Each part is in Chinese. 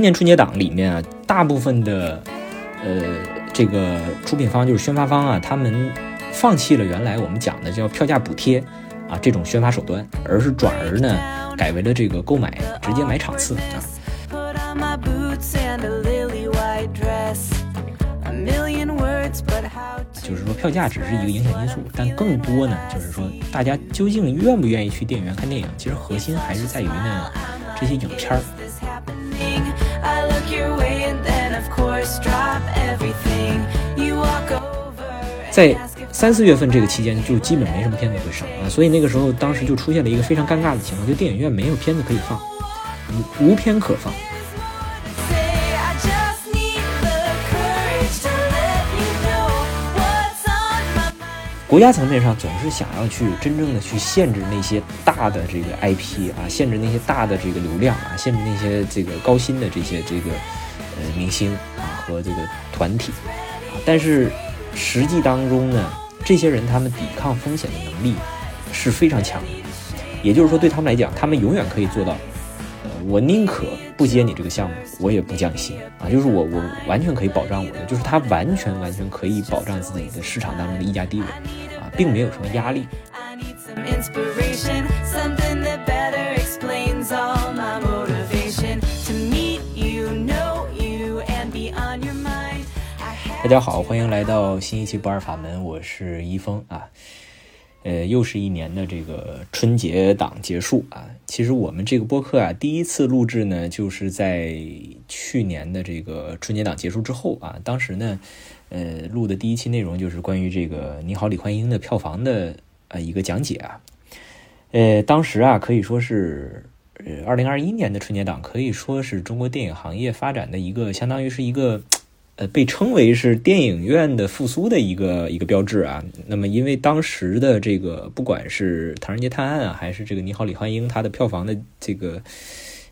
今年春节档里面啊，大部分的呃这个出品方就是宣发方啊，他们放弃了原来我们讲的叫票价补贴啊这种宣发手段，而是转而呢改为了这个购买直接买场次啊。就是说票价只是一个影响因素，但更多呢，就是说大家究竟愿不愿意去电影院看电影，其实核心还是在于呢这些影片儿。在三四月份这个期间，就基本没什么片子会上啊，所以那个时候当时就出现了一个非常尴尬的情况，就电影院没有片子可以放，无无片可放。国家层面上总是想要去真正的去限制那些大的这个 IP 啊，限制那些大的这个流量啊，限制那些这个高薪的这些这个呃明星啊和这个团体啊，但是实际当中呢，这些人他们抵抗风险的能力是非常强的，也就是说对他们来讲，他们永远可以做到。呃我宁可不接你这个项目，我也不降薪啊！就是我，我完全可以保障我的，就是他完全完全可以保障自己的市场当中的溢价地位啊，并没有什么压力。大家好，欢迎来到新一期不二法门，我是一峰啊。呃，又是一年的这个春节档结束啊。其实我们这个播客啊，第一次录制呢，就是在去年的这个春节档结束之后啊。当时呢，呃，录的第一期内容就是关于这个《你好，李焕英》的票房的呃一个讲解啊。呃，当时啊，可以说是呃，二零二一年的春节档可以说是中国电影行业发展的一个，相当于是一个。呃，被称为是电影院的复苏的一个一个标志啊。那么，因为当时的这个，不管是《唐人街探案》啊，还是这个《你好，李焕英》，它的票房的这个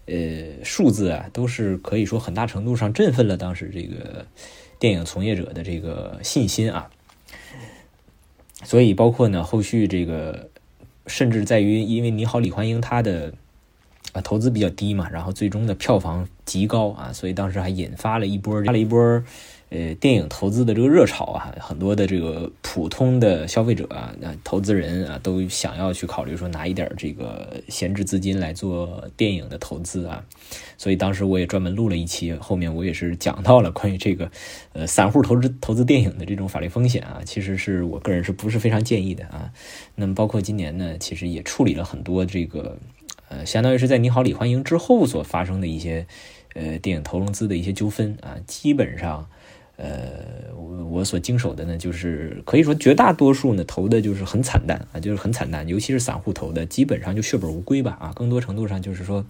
呃数字啊，都是可以说很大程度上振奋了当时这个电影从业者的这个信心啊。所以，包括呢，后续这个，甚至在于，因为《你好，李焕英》它的。投资比较低嘛，然后最终的票房极高啊，所以当时还引发了一波发了一波，呃，电影投资的这个热潮啊，很多的这个普通的消费者啊，那投资人啊，都想要去考虑说拿一点这个闲置资金来做电影的投资啊，所以当时我也专门录了一期，后面我也是讲到了关于这个呃散户投资投资电影的这种法律风险啊，其实是我个人是不是非常建议的啊？那么包括今年呢，其实也处理了很多这个。呃，相当于是在《你好，李焕英》之后所发生的一些，呃，电影投融资的一些纠纷啊，基本上，呃，我我所经手的呢，就是可以说绝大多数呢投的就是很惨淡啊，就是很惨淡，尤其是散户投的，基本上就血本无归吧啊，更多程度上就是说，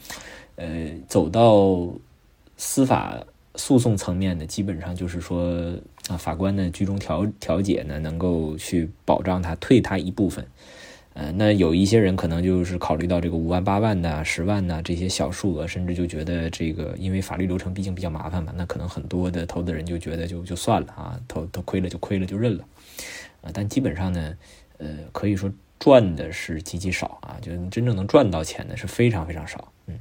呃，走到司法诉讼层面的，基本上就是说啊，法官呢居中调调解呢，能够去保障他退他一部分。呃，那有一些人可能就是考虑到这个五万八万的、十万的这些小数额，甚至就觉得这个因为法律流程毕竟比较麻烦嘛，那可能很多的投资人就觉得就就算了啊，投投亏了就亏了就认了，啊，但基本上呢，呃，可以说赚的是极其少啊，就真正能赚到钱的是非常非常少，嗯。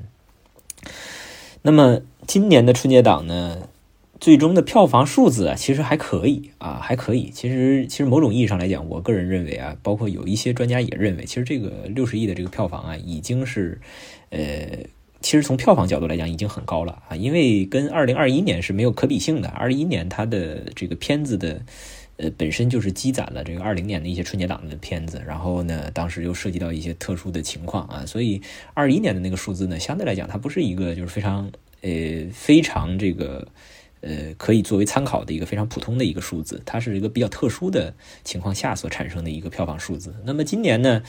那么今年的春节档呢？最终的票房数字啊，其实还可以啊，还可以。其实，其实某种意义上来讲，我个人认为啊，包括有一些专家也认为，其实这个六十亿的这个票房啊，已经是，呃，其实从票房角度来讲，已经很高了啊。因为跟二零二一年是没有可比性的。二一年它的这个片子的，呃，本身就是积攒了这个二零年的一些春节档的片子，然后呢，当时又涉及到一些特殊的情况啊，所以二一年的那个数字呢，相对来讲，它不是一个就是非常，呃，非常这个。呃，可以作为参考的一个非常普通的一个数字，它是一个比较特殊的情况下所产生的一个票房数字。那么今年呢，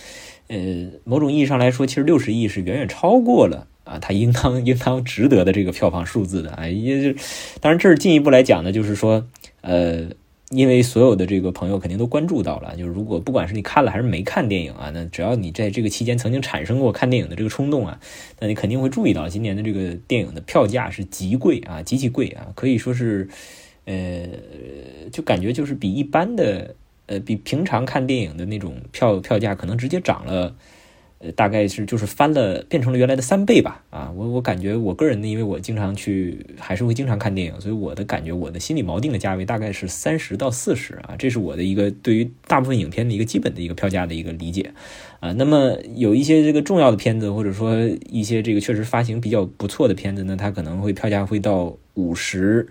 呃，某种意义上来说，其实六十亿是远远超过了啊，它应当应当值得的这个票房数字的啊。也就当然，这是进一步来讲呢，就是说，呃。因为所有的这个朋友肯定都关注到了，就是如果不管是你看了还是没看电影啊，那只要你在这个期间曾经产生过看电影的这个冲动啊，那你肯定会注意到今年的这个电影的票价是极贵啊，极其贵啊，可以说是，呃，就感觉就是比一般的，呃，比平常看电影的那种票票价可能直接涨了，呃，大概是就是翻了，变成了原来的三倍吧。啊，我我感觉我个人呢，因为我经常去，还是会经常看电影，所以我的感觉，我的心里锚定的价位大概是三十到四十啊，这是我的一个对于大部分影片的一个基本的一个票价的一个理解啊。那么有一些这个重要的片子，或者说一些这个确实发行比较不错的片子呢，它可能会票价会到五十。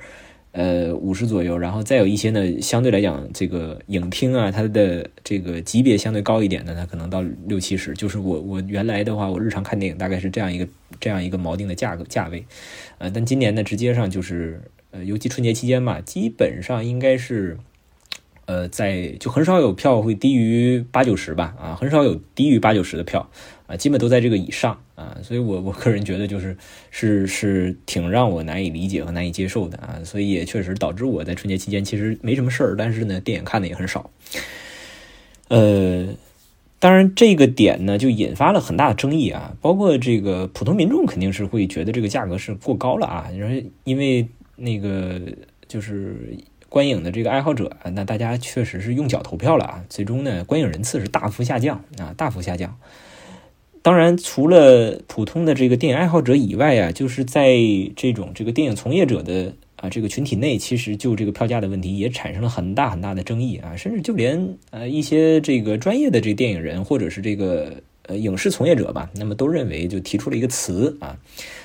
呃，五十左右，然后再有一些呢，相对来讲，这个影厅啊，它的这个级别相对高一点的，它可能到六七十。就是我我原来的话，我日常看电影大概是这样一个这样一个锚定的价格价位，呃，但今年呢，直接上就是呃，尤其春节期间嘛，基本上应该是。呃，在就很少有票会低于八九十吧，啊，很少有低于八九十的票，啊，基本都在这个以上，啊，所以我我个人觉得就是是是挺让我难以理解和难以接受的啊，所以也确实导致我在春节期间其实没什么事儿，但是呢，电影看的也很少。呃，当然这个点呢就引发了很大的争议啊，包括这个普通民众肯定是会觉得这个价格是过高了啊，因为因为那个就是。观影的这个爱好者啊，那大家确实是用脚投票了啊，最终呢，观影人次是大幅下降啊，大幅下降。当然，除了普通的这个电影爱好者以外啊，就是在这种这个电影从业者的啊这个群体内，其实就这个票价的问题也产生了很大很大的争议啊，甚至就连呃一些这个专业的这个电影人或者是这个呃影视从业者吧，那么都认为就提出了一个词啊，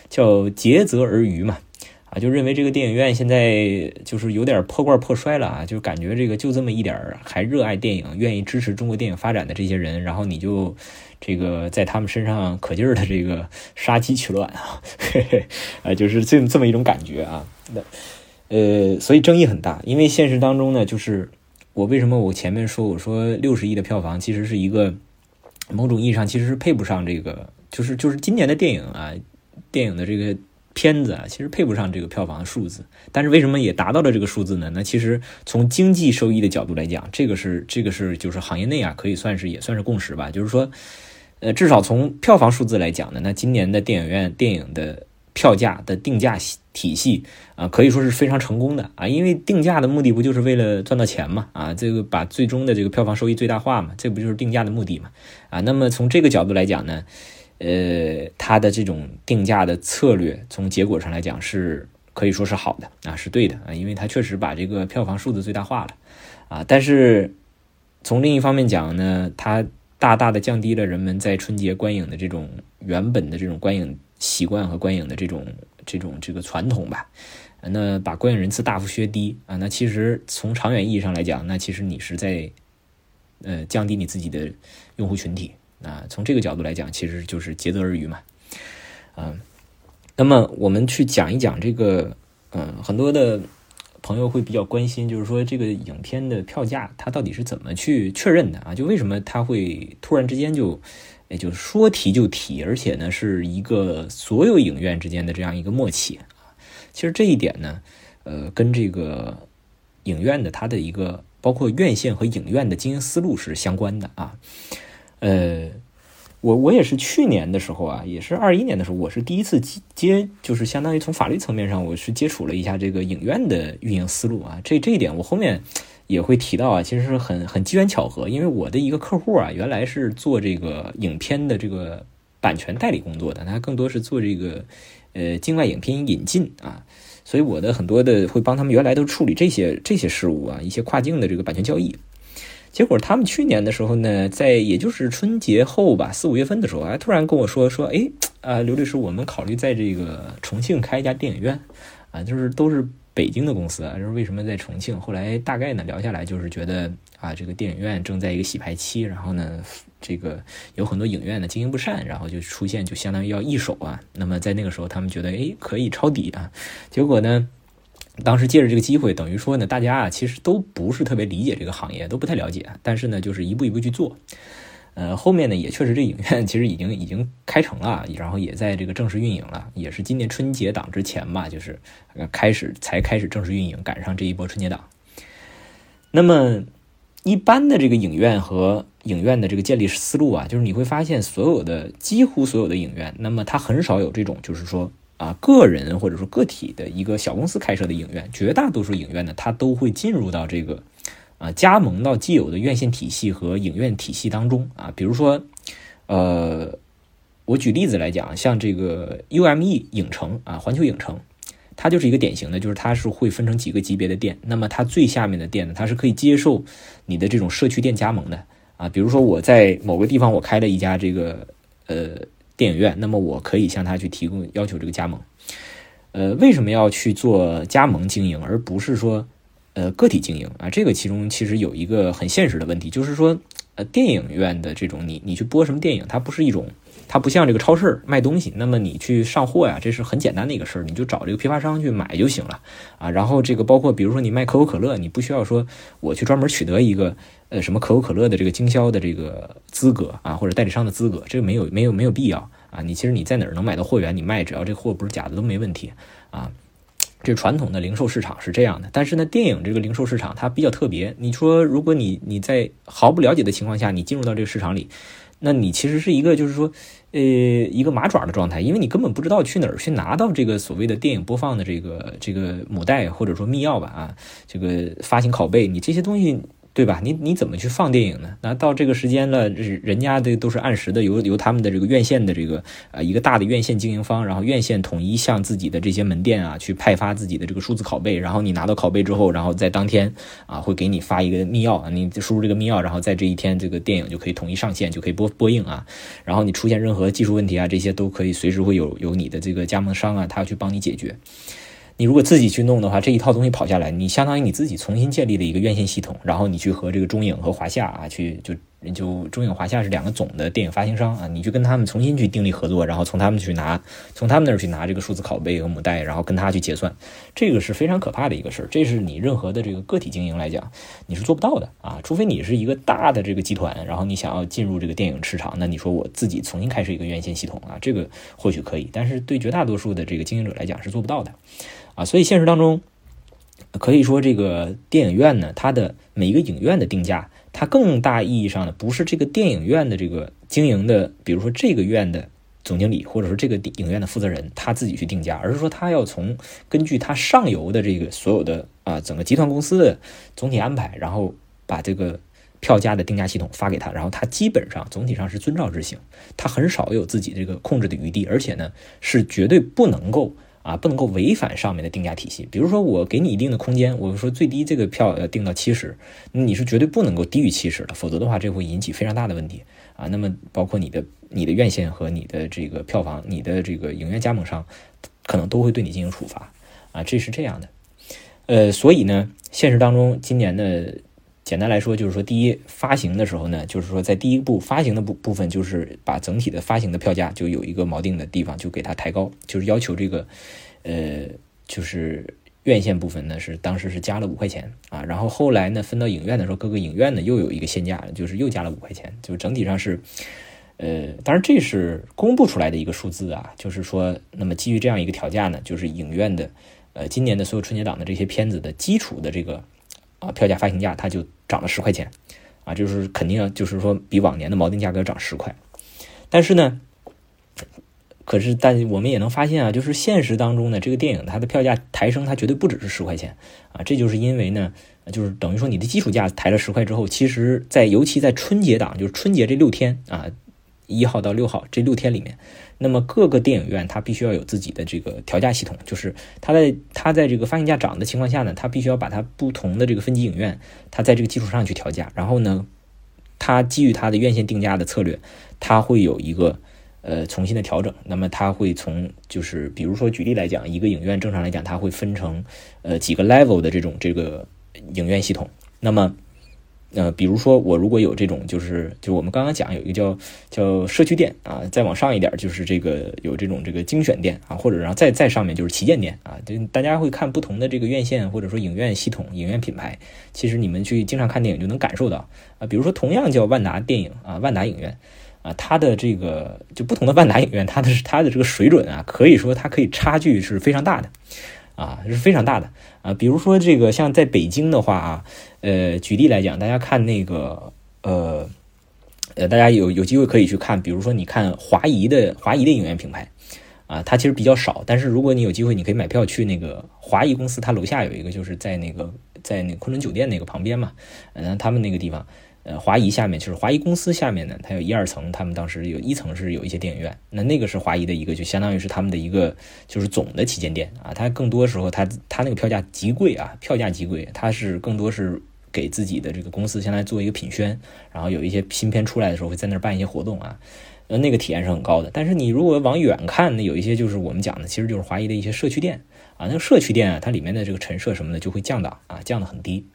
叫竭泽而渔嘛。啊，就认为这个电影院现在就是有点破罐破摔了啊，就感觉这个就这么一点儿还热爱电影、愿意支持中国电影发展的这些人，然后你就这个在他们身上可劲儿的这个杀鸡取卵啊，嘿嘿，啊，就是这这么一种感觉啊。那呃，所以争议很大，因为现实当中呢，就是我为什么我前面说我说六十亿的票房其实是一个某种意义上其实是配不上这个，就是就是今年的电影啊，电影的这个。片子啊，其实配不上这个票房的数字，但是为什么也达到了这个数字呢？那其实从经济收益的角度来讲，这个是这个是就是行业内啊，可以算是也算是共识吧。就是说，呃，至少从票房数字来讲呢，那今年的电影院电影的票价的定价体系啊，可以说是非常成功的啊，因为定价的目的不就是为了赚到钱嘛？啊，这个把最终的这个票房收益最大化嘛，这不就是定价的目的嘛？啊，那么从这个角度来讲呢？呃，它的这种定价的策略，从结果上来讲是可以说是好的啊，是对的啊，因为它确实把这个票房数字最大化了啊。但是从另一方面讲呢，它大大的降低了人们在春节观影的这种原本的这种观影习惯和观影的这种这种这个传统吧。那把观影人次大幅削低啊，那其实从长远意义上来讲，那其实你是在呃降低你自己的用户群体。啊，从这个角度来讲，其实就是竭泽而渔嘛，嗯，那么我们去讲一讲这个，嗯，很多的朋友会比较关心，就是说这个影片的票价它到底是怎么去确认的啊？就为什么它会突然之间就，也就说提就提，而且呢是一个所有影院之间的这样一个默契？其实这一点呢，呃，跟这个影院的它的一个包括院线和影院的经营思路是相关的啊。呃，我我也是去年的时候啊，也是二一年的时候，我是第一次接，就是相当于从法律层面上，我是接触了一下这个影院的运营思路啊。这这一点我后面也会提到啊，其实是很很机缘巧合，因为我的一个客户啊，原来是做这个影片的这个版权代理工作的，他更多是做这个呃境外影片引进啊，所以我的很多的会帮他们原来都处理这些这些事务啊，一些跨境的这个版权交易。结果他们去年的时候呢，在也就是春节后吧，四五月份的时候，哎，突然跟我说说，哎，啊，刘律师，我们考虑在这个重庆开一家电影院，啊，就是都是北京的公司啊，就是为什么在重庆？后来大概呢聊下来，就是觉得啊，这个电影院正在一个洗牌期，然后呢，这个有很多影院呢经营不善，然后就出现就相当于要易手啊。那么在那个时候，他们觉得哎可以抄底啊。结果呢？当时借着这个机会，等于说呢，大家啊其实都不是特别理解这个行业，都不太了解。但是呢，就是一步一步去做。呃，后面呢也确实这影院其实已经已经开成了，然后也在这个正式运营了，也是今年春节档之前吧，就是开始才开始正式运营，赶上这一波春节档。那么一般的这个影院和影院的这个建立思路啊，就是你会发现所有的几乎所有的影院，那么它很少有这种就是说。啊，个人或者说个体的一个小公司开设的影院，绝大多数影院呢，它都会进入到这个啊加盟到既有的院线体系和影院体系当中啊。比如说，呃，我举例子来讲，像这个 UME 影城啊，环球影城，它就是一个典型的，就是它是会分成几个级别的店。那么它最下面的店呢，它是可以接受你的这种社区店加盟的啊。比如说我在某个地方我开了一家这个呃电影院，那么我可以向他去提供要求这个加盟。呃，为什么要去做加盟经营，而不是说呃个体经营啊？这个其中其实有一个很现实的问题，就是说呃电影院的这种你你去播什么电影，它不是一种。它不像这个超市卖东西，那么你去上货呀，这是很简单的一个事儿，你就找这个批发商去买就行了啊。然后这个包括比如说你卖可口可乐，你不需要说我去专门取得一个呃什么可口可乐的这个经销的这个资格啊，或者代理商的资格，这个没有没有没有必要啊。你其实你在哪儿能买到货源，你卖只要这货不是假的都没问题啊。这传统的零售市场是这样的，但是呢，电影这个零售市场它比较特别。你说如果你你在毫不了解的情况下，你进入到这个市场里。那你其实是一个，就是说，呃，一个麻爪的状态，因为你根本不知道去哪儿去拿到这个所谓的电影播放的这个这个母带或者说密钥吧啊，这个发行拷贝，你这些东西。对吧？你你怎么去放电影呢？那到这个时间了，人家的都是按时的，由由他们的这个院线的这个呃一个大的院线经营方，然后院线统一向自己的这些门店啊去派发自己的这个数字拷贝，然后你拿到拷贝之后，然后在当天啊会给你发一个密钥啊，你输入这个密钥，然后在这一天这个电影就可以统一上线，就可以播播映啊。然后你出现任何技术问题啊，这些都可以随时会有有你的这个加盟商啊，他要去帮你解决。你如果自己去弄的话，这一套东西跑下来，你相当于你自己重新建立了一个院线系统，然后你去和这个中影和华夏啊，去就就中影华夏是两个总的电影发行商啊，你去跟他们重新去订立合作，然后从他们去拿，从他们那儿去拿这个数字拷贝和母带，然后跟他去结算，这个是非常可怕的一个事儿。这是你任何的这个个体经营来讲，你是做不到的啊，除非你是一个大的这个集团，然后你想要进入这个电影市场，那你说我自己重新开始一个院线系统啊，这个或许可以，但是对绝大多数的这个经营者来讲是做不到的。啊，所以现实当中，可以说这个电影院呢，它的每一个影院的定价，它更大意义上的不是这个电影院的这个经营的，比如说这个院的总经理，或者说这个影院的负责人他自己去定价，而是说他要从根据他上游的这个所有的啊整个集团公司的总体安排，然后把这个票价的定价系统发给他，然后他基本上总体上是遵照执行，他很少有自己这个控制的余地，而且呢是绝对不能够。啊，不能够违反上面的定价体系。比如说，我给你一定的空间，我说最低这个票要定到七十，你是绝对不能够低于七十的，否则的话，这会引起非常大的问题啊。那么，包括你的你的院线和你的这个票房，你的这个影院加盟商，可能都会对你进行处罚啊。这是这样的。呃，所以呢，现实当中今年的。简单来说，就是说，第一发行的时候呢，就是说，在第一步发行的部部分，就是把整体的发行的票价就有一个锚定的地方，就给它抬高，就是要求这个，呃，就是院线部分呢是当时是加了五块钱啊，然后后来呢分到影院的时候，各个影院呢又有一个限价，就是又加了五块钱，就整体上是，呃，当然这是公布出来的一个数字啊，就是说，那么基于这样一个调价呢，就是影院的，呃，今年的所有春节档的这些片子的基础的这个。啊，票价发行价它就涨了十块钱，啊，就是肯定就是说比往年的锚定价格涨十块，但是呢，可是但我们也能发现啊，就是现实当中呢，这个电影它的票价抬升它绝对不只是十块钱啊，这就是因为呢，就是等于说你的基础价抬了十块之后，其实在尤其在春节档，就是春节这六天啊。一号到六号这六天里面，那么各个电影院它必须要有自己的这个调价系统，就是它在它在这个发行价涨的情况下呢，它必须要把它不同的这个分级影院，它在这个基础上去调价，然后呢，它基于它的院线定价的策略，它会有一个呃重新的调整。那么它会从就是比如说举例来讲，一个影院正常来讲，它会分成呃几个 level 的这种这个影院系统，那么。呃，比如说我如果有这种，就是就我们刚刚讲有一个叫叫社区店啊，再往上一点就是这个有这种这个精选店啊，或者然后再再上面就是旗舰店啊，就大家会看不同的这个院线或者说影院系统、影院品牌，其实你们去经常看电影就能感受到啊，比如说同样叫万达电影啊，万达影院啊，它的这个就不同的万达影院，它的它的这个水准啊，可以说它可以差距是非常大的。啊，是非常大的啊！比如说这个，像在北京的话啊，呃，举例来讲，大家看那个，呃，呃，大家有有机会可以去看，比如说你看华谊的华谊的影院品牌啊，它其实比较少，但是如果你有机会，你可以买票去那个华谊公司，它楼下有一个，就是在那个在那昆仑酒店那个旁边嘛，嗯，他们那个地方，呃，华谊下面就是华谊公司下面呢，它有一二层，他们当时有一层是有一些电影院，那那个是华谊的一个，就相当于是他们的一个就是总的旗舰店啊。它更多时候，它它那个票价极贵啊，票价极贵，它是更多是给自己的这个公司先来做一个品宣，然后有一些新片出来的时候会在那儿办一些活动啊，呃，那个体验是很高的。但是你如果往远看，那有一些就是我们讲的，其实就是华谊的一些社区店啊，那个社区店啊，它里面的这个陈设什么的就会降档啊，降得很低。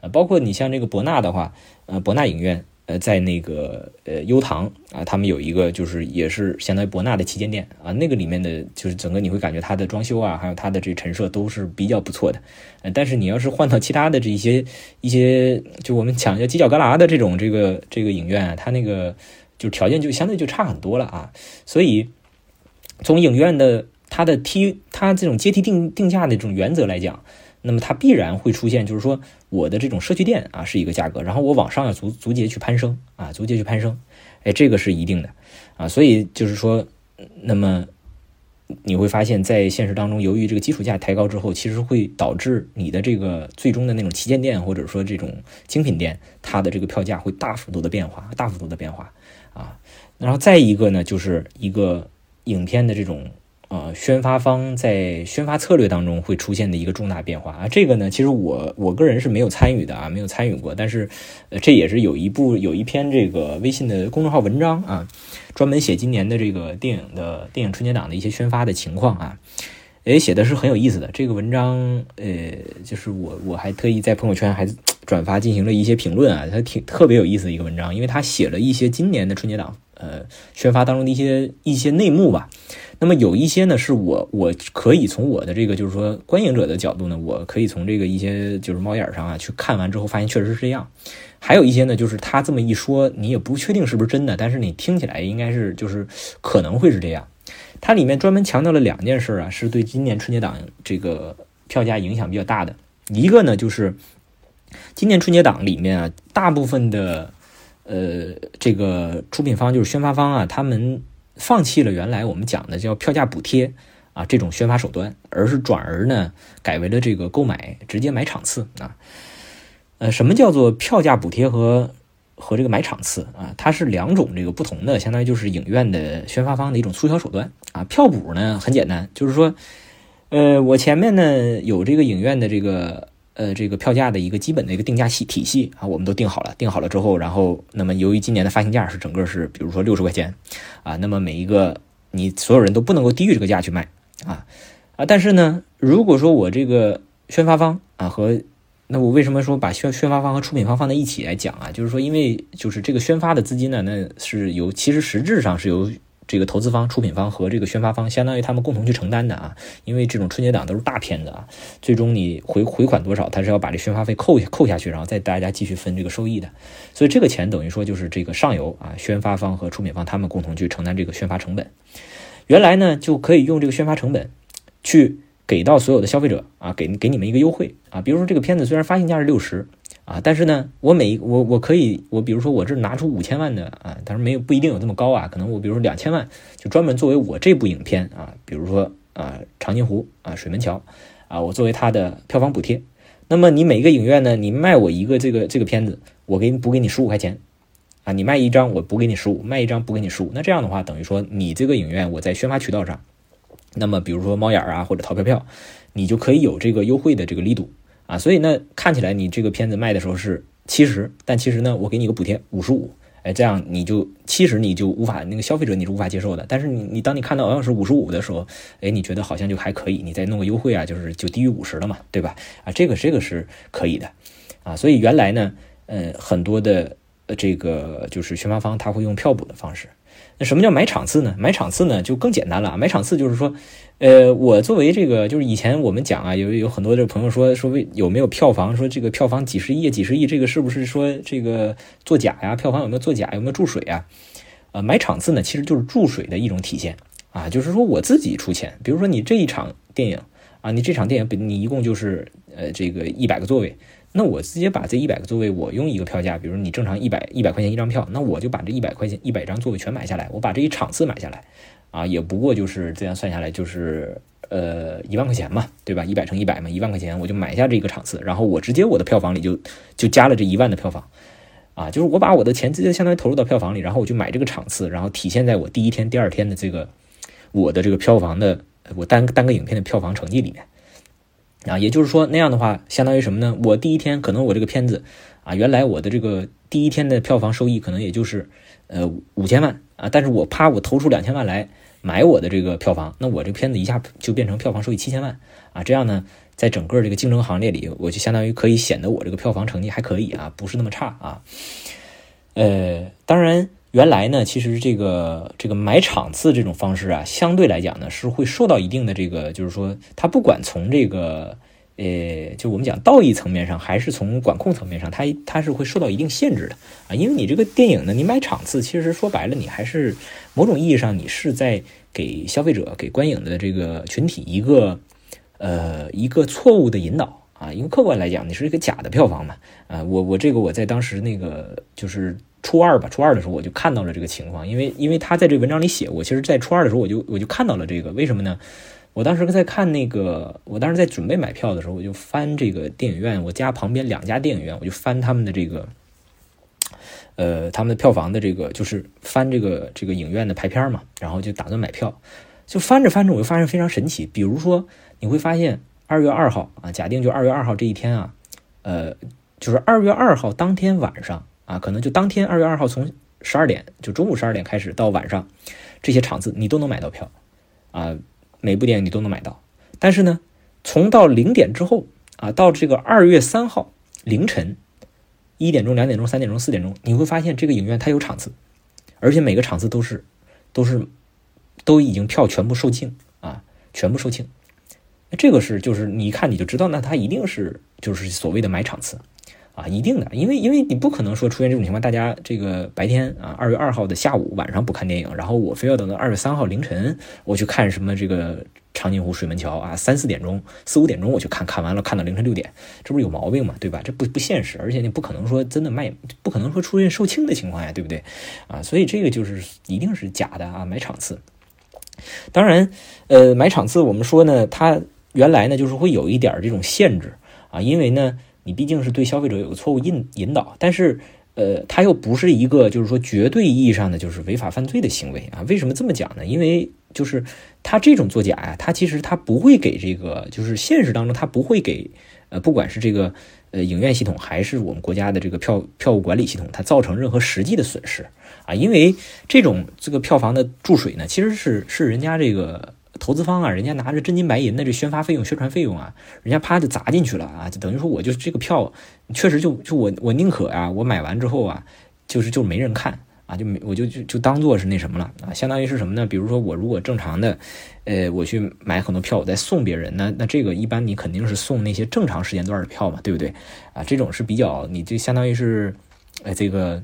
呃，包括你像这个博纳的话，呃，博纳影院。呃，在那个呃优唐啊，他们有一个就是也是相当于博纳的旗舰店啊，那个里面的就是整个你会感觉它的装修啊，还有它的这陈设都是比较不错的。呃，但是你要是换到其他的这一些一些，就我们讲叫犄角旮旯的这种这个这个影院啊，它那个就条件就相对就差很多了啊。所以从影院的它的梯它这种阶梯定定价的这种原则来讲。那么它必然会出现，就是说我的这种社区店啊是一个价格，然后我往上要逐逐节去攀升啊，逐节去攀升，哎，这个是一定的啊，所以就是说，那么你会发现在现实当中，由于这个基础价抬高之后，其实会导致你的这个最终的那种旗舰店或者说这种精品店，它的这个票价会大幅度的变化，大幅度的变化啊，然后再一个呢，就是一个影片的这种。呃，宣发方在宣发策略当中会出现的一个重大变化啊，这个呢，其实我我个人是没有参与的啊，没有参与过，但是呃，这也是有一部有一篇这个微信的公众号文章啊，专门写今年的这个电影的电影春节档的一些宣发的情况啊，诶，写的是很有意思的。这个文章呃，就是我我还特意在朋友圈还 转发进行了一些评论啊，它挺特别有意思的一个文章，因为他写了一些今年的春节档呃宣发当中的一些一些内幕吧。那么有一些呢，是我我可以从我的这个就是说观影者的角度呢，我可以从这个一些就是猫眼上啊去看完之后，发现确实是这样。还有一些呢，就是他这么一说，你也不确定是不是真的，但是你听起来应该是就是可能会是这样。它里面专门强调了两件事啊，是对今年春节档这个票价影响比较大的。一个呢，就是今年春节档里面啊，大部分的呃这个出品方就是宣发方啊，他们。放弃了原来我们讲的叫票价补贴啊这种宣发手段，而是转而呢改为了这个购买直接买场次啊。呃，什么叫做票价补贴和和这个买场次啊？它是两种这个不同的，相当于就是影院的宣发方的一种促销手段啊。票补呢很简单，就是说，呃，我前面呢有这个影院的这个。呃，这个票价的一个基本的一个定价系体系啊，我们都定好了。定好了之后，然后那么由于今年的发行价是整个是，比如说六十块钱啊，那么每一个你所有人都不能够低于这个价去卖啊啊。但是呢，如果说我这个宣发方啊和那我为什么说把宣宣发方和出品方放在一起来讲啊？就是说，因为就是这个宣发的资金呢，那是由其实实质上是由。这个投资方、出品方和这个宣发方，相当于他们共同去承担的啊，因为这种春节档都是大片子啊，最终你回回款多少，他是要把这宣发费扣扣下去，然后再大家继续分这个收益的，所以这个钱等于说就是这个上游啊，宣发方和出品方他们共同去承担这个宣发成本。原来呢就可以用这个宣发成本去给到所有的消费者啊，给给你们一个优惠啊，比如说这个片子虽然发行价是六十。啊，但是呢，我每我我可以，我比如说我这拿出五千万的啊，他说没有不一定有这么高啊，可能我比如说两千万就专门作为我这部影片啊，比如说啊长津湖啊水门桥啊，我作为它的票房补贴。那么你每个影院呢，你卖我一个这个这个片子，我给你补给你十五块钱啊，你卖一张我补给你十五，卖一张补给你十五。那这样的话，等于说你这个影院我在宣发渠道上，那么比如说猫眼啊或者淘票票，你就可以有这个优惠的这个力度。啊，所以呢，看起来你这个片子卖的时候是七十，但其实呢，我给你个补贴五十五，哎，这样你就七十你就无法那个消费者你是无法接受的。但是你你当你看到好像是五十五的时候，哎，你觉得好像就还可以，你再弄个优惠啊，就是就低于五十了嘛，对吧？啊，这个这个是可以的，啊，所以原来呢，呃，很多的呃这个就是宣发方他会用票补的方式。那什么叫买场次呢？买场次呢就更简单了。买场次就是说，呃，我作为这个，就是以前我们讲啊，有有很多的朋友说说为有没有票房，说这个票房几十亿、几十亿，这个是不是说这个作假呀？票房有没有作假？有没有注水啊？呃，买场次呢，其实就是注水的一种体现啊，就是说我自己出钱，比如说你这一场电影啊，你这场电影你一共就是呃这个一百个座位。那我直接把这一百个座位，我用一个票价，比如你正常一百一百块钱一张票，那我就把这一百块钱一百张座位全买下来，我把这一场次买下来，啊，也不过就是这样算下来就是呃一万块钱嘛，对吧？一百乘一百嘛，一万块钱我就买下这个场次，然后我直接我的票房里就就加了这一万的票房，啊，就是我把我的钱直接相当于投入到票房里，然后我就买这个场次，然后体现在我第一天、第二天的这个我的这个票房的我单单个影片的票房成绩里面啊，也就是说那样的话，相当于什么呢？我第一天可能我这个片子啊，原来我的这个第一天的票房收益可能也就是呃五千万啊，但是我啪我投出两千万来买我的这个票房，那我这片子一下就变成票房收益七千万啊，这样呢？在整个这个竞争行列里，我就相当于可以显得我这个票房成绩还可以啊，不是那么差啊。呃，当然，原来呢，其实这个这个买场次这种方式啊，相对来讲呢，是会受到一定的这个，就是说，它不管从这个呃，就我们讲道义层面上，还是从管控层面上，它它是会受到一定限制的啊。因为你这个电影呢，你买场次，其实说白了，你还是某种意义上，你是在给消费者、给观影的这个群体一个。呃，一个错误的引导啊，因为客观来讲，你是一个假的票房嘛啊，我我这个我在当时那个就是初二吧，初二的时候我就看到了这个情况，因为因为他在这文章里写，我其实在初二的时候我就我就看到了这个，为什么呢？我当时在看那个，我当时在准备买票的时候，我就翻这个电影院，我家旁边两家电影院，我就翻他们的这个，呃，他们的票房的这个，就是翻这个这个影院的排片嘛，然后就打算买票，就翻着翻着，我就发现非常神奇，比如说。你会发现，二月二号啊，假定就二月二号这一天啊，呃，就是二月二号当天晚上啊，可能就当天二月二号从十二点，就中午十二点开始到晚上，这些场次你都能买到票啊，每部电影你都能买到。但是呢，从到零点之后啊，到这个二月三号凌晨一点钟、两点钟、三点钟、四点钟，你会发现这个影院它有场次，而且每个场次都是都是都已经票全部售罄啊，全部售罄。这个是，就是你一看你就知道，那他一定是就是所谓的买场次，啊，一定的，因为因为你不可能说出现这种情况，大家这个白天啊，二月二号的下午晚上不看电影，然后我非要等到二月三号凌晨我去看什么这个长津湖水门桥啊，三四点钟四五点钟我去看看完了看到凌晨六点，这不是有毛病吗？对吧？这不不现实，而且你不可能说真的卖，不可能说出现售罄的情况呀，对不对？啊，所以这个就是一定是假的啊，买场次。当然，呃，买场次我们说呢，它。原来呢，就是会有一点这种限制啊，因为呢，你毕竟是对消费者有个错误引引导，但是，呃，它又不是一个就是说绝对意义上的就是违法犯罪的行为啊。为什么这么讲呢？因为就是他这种作假呀，他其实他不会给这个就是现实当中他不会给呃，不管是这个呃影院系统还是我们国家的这个票票务管理系统，它造成任何实际的损失啊。因为这种这个票房的注水呢，其实是是人家这个。投资方啊，人家拿着真金白银的这宣发费用、宣传费用啊，人家啪就砸进去了啊，就等于说我就这个票，确实就就我我宁可啊，我买完之后啊，就是就没人看啊，就没我就就就当做是那什么了啊，相当于是什么呢？比如说我如果正常的，呃，我去买很多票，我再送别人，那那这个一般你肯定是送那些正常时间段的票嘛，对不对？啊，这种是比较，你就相当于是，呃，这个。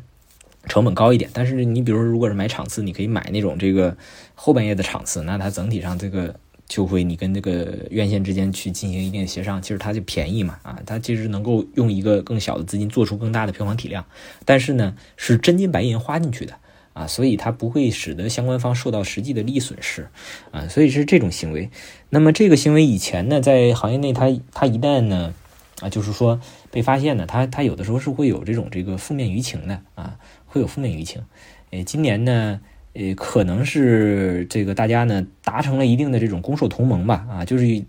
成本高一点，但是你比如说，如果是买场次，你可以买那种这个后半夜的场次，那它整体上这个就会你跟这个院线之间去进行一定的协商，其实它就便宜嘛，啊，它其实能够用一个更小的资金做出更大的票房体量，但是呢是真金白银花进去的啊，所以它不会使得相关方受到实际的利益损失啊，所以是这种行为。那么这个行为以前呢，在行业内它它一旦呢啊，就是说被发现呢，它它有的时候是会有这种这个负面舆情的啊。会有负面舆情，呃，今年呢，呃，可能是这个大家呢达成了一定的这种攻守同盟吧，啊，就是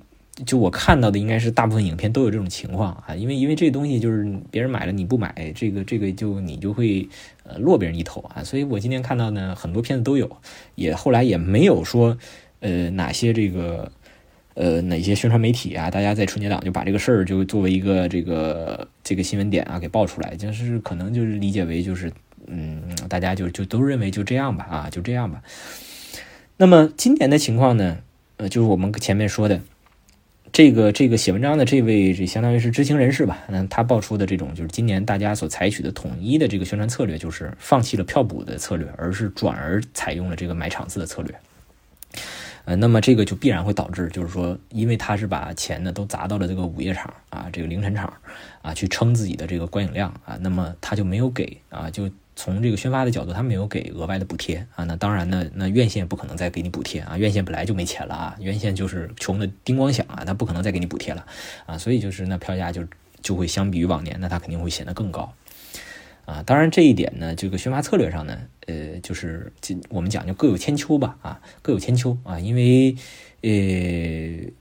就我看到的应该是大部分影片都有这种情况啊，因为因为这东西就是别人买了你不买，这个这个就你就会呃落别人一头啊，所以我今天看到呢很多片子都有，也后来也没有说呃哪些这个呃哪些宣传媒体啊，大家在春节档就把这个事儿就作为一个这个这个新闻点啊给爆出来，就是可能就是理解为就是。嗯，大家就就都认为就这样吧，啊，就这样吧。那么今年的情况呢？呃，就是我们前面说的这个这个写文章的这位，这相当于是知情人士吧？那他爆出的这种，就是今年大家所采取的统一的这个宣传策略，就是放弃了票补的策略，而是转而采用了这个买场次的策略。呃，那么这个就必然会导致，就是说，因为他是把钱呢都砸到了这个午夜场啊，这个凌晨场啊，去撑自己的这个观影量啊，那么他就没有给啊，就从这个宣发的角度，他没有给额外的补贴啊。那当然呢，那院线不可能再给你补贴啊，院线本来就没钱了啊，院线就是穷的叮咣响啊，他不可能再给你补贴了啊，所以就是那票价就就会相比于往年，那它肯定会显得更高啊。当然这一点呢，这个宣发策略上呢，呃，就是我们讲就各有千秋吧，啊，各有千秋啊，因为呃。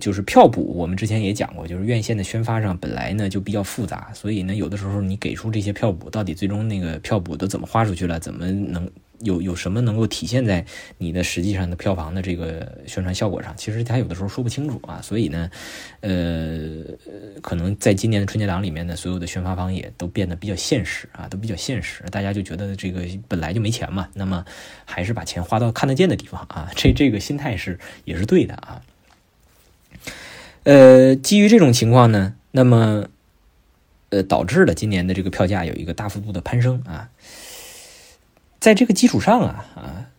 就是票补，我们之前也讲过，就是院线的宣发上本来呢就比较复杂，所以呢有的时候你给出这些票补，到底最终那个票补都怎么花出去了，怎么能有有什么能够体现在你的实际上的票房的这个宣传效果上？其实他有的时候说不清楚啊，所以呢，呃，可能在今年的春节档里面呢，所有的宣发方也都变得比较现实啊，都比较现实，大家就觉得这个本来就没钱嘛，那么还是把钱花到看得见的地方啊，这这个心态是也是对的啊。呃，基于这种情况呢，那么，呃，导致了今年的这个票价有一个大幅度的攀升啊。在这个基础上啊啊，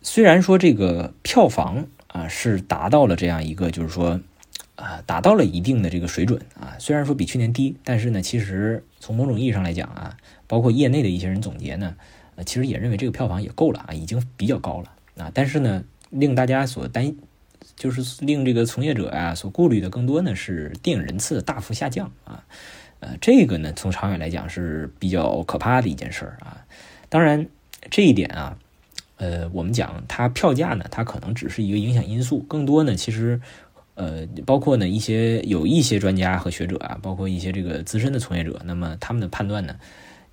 虽然说这个票房啊是达到了这样一个，就是说啊达到了一定的这个水准啊，虽然说比去年低，但是呢，其实从某种意义上来讲啊，包括业内的一些人总结呢，呃，其实也认为这个票房也够了啊，已经比较高了啊。但是呢，令大家所担。就是令这个从业者啊所顾虑的更多呢是电影人次的大幅下降啊，呃，这个呢从长远来讲是比较可怕的一件事儿啊。当然这一点啊，呃，我们讲它票价呢，它可能只是一个影响因素，更多呢其实呃包括呢一些有一些专家和学者啊，包括一些这个资深的从业者，那么他们的判断呢。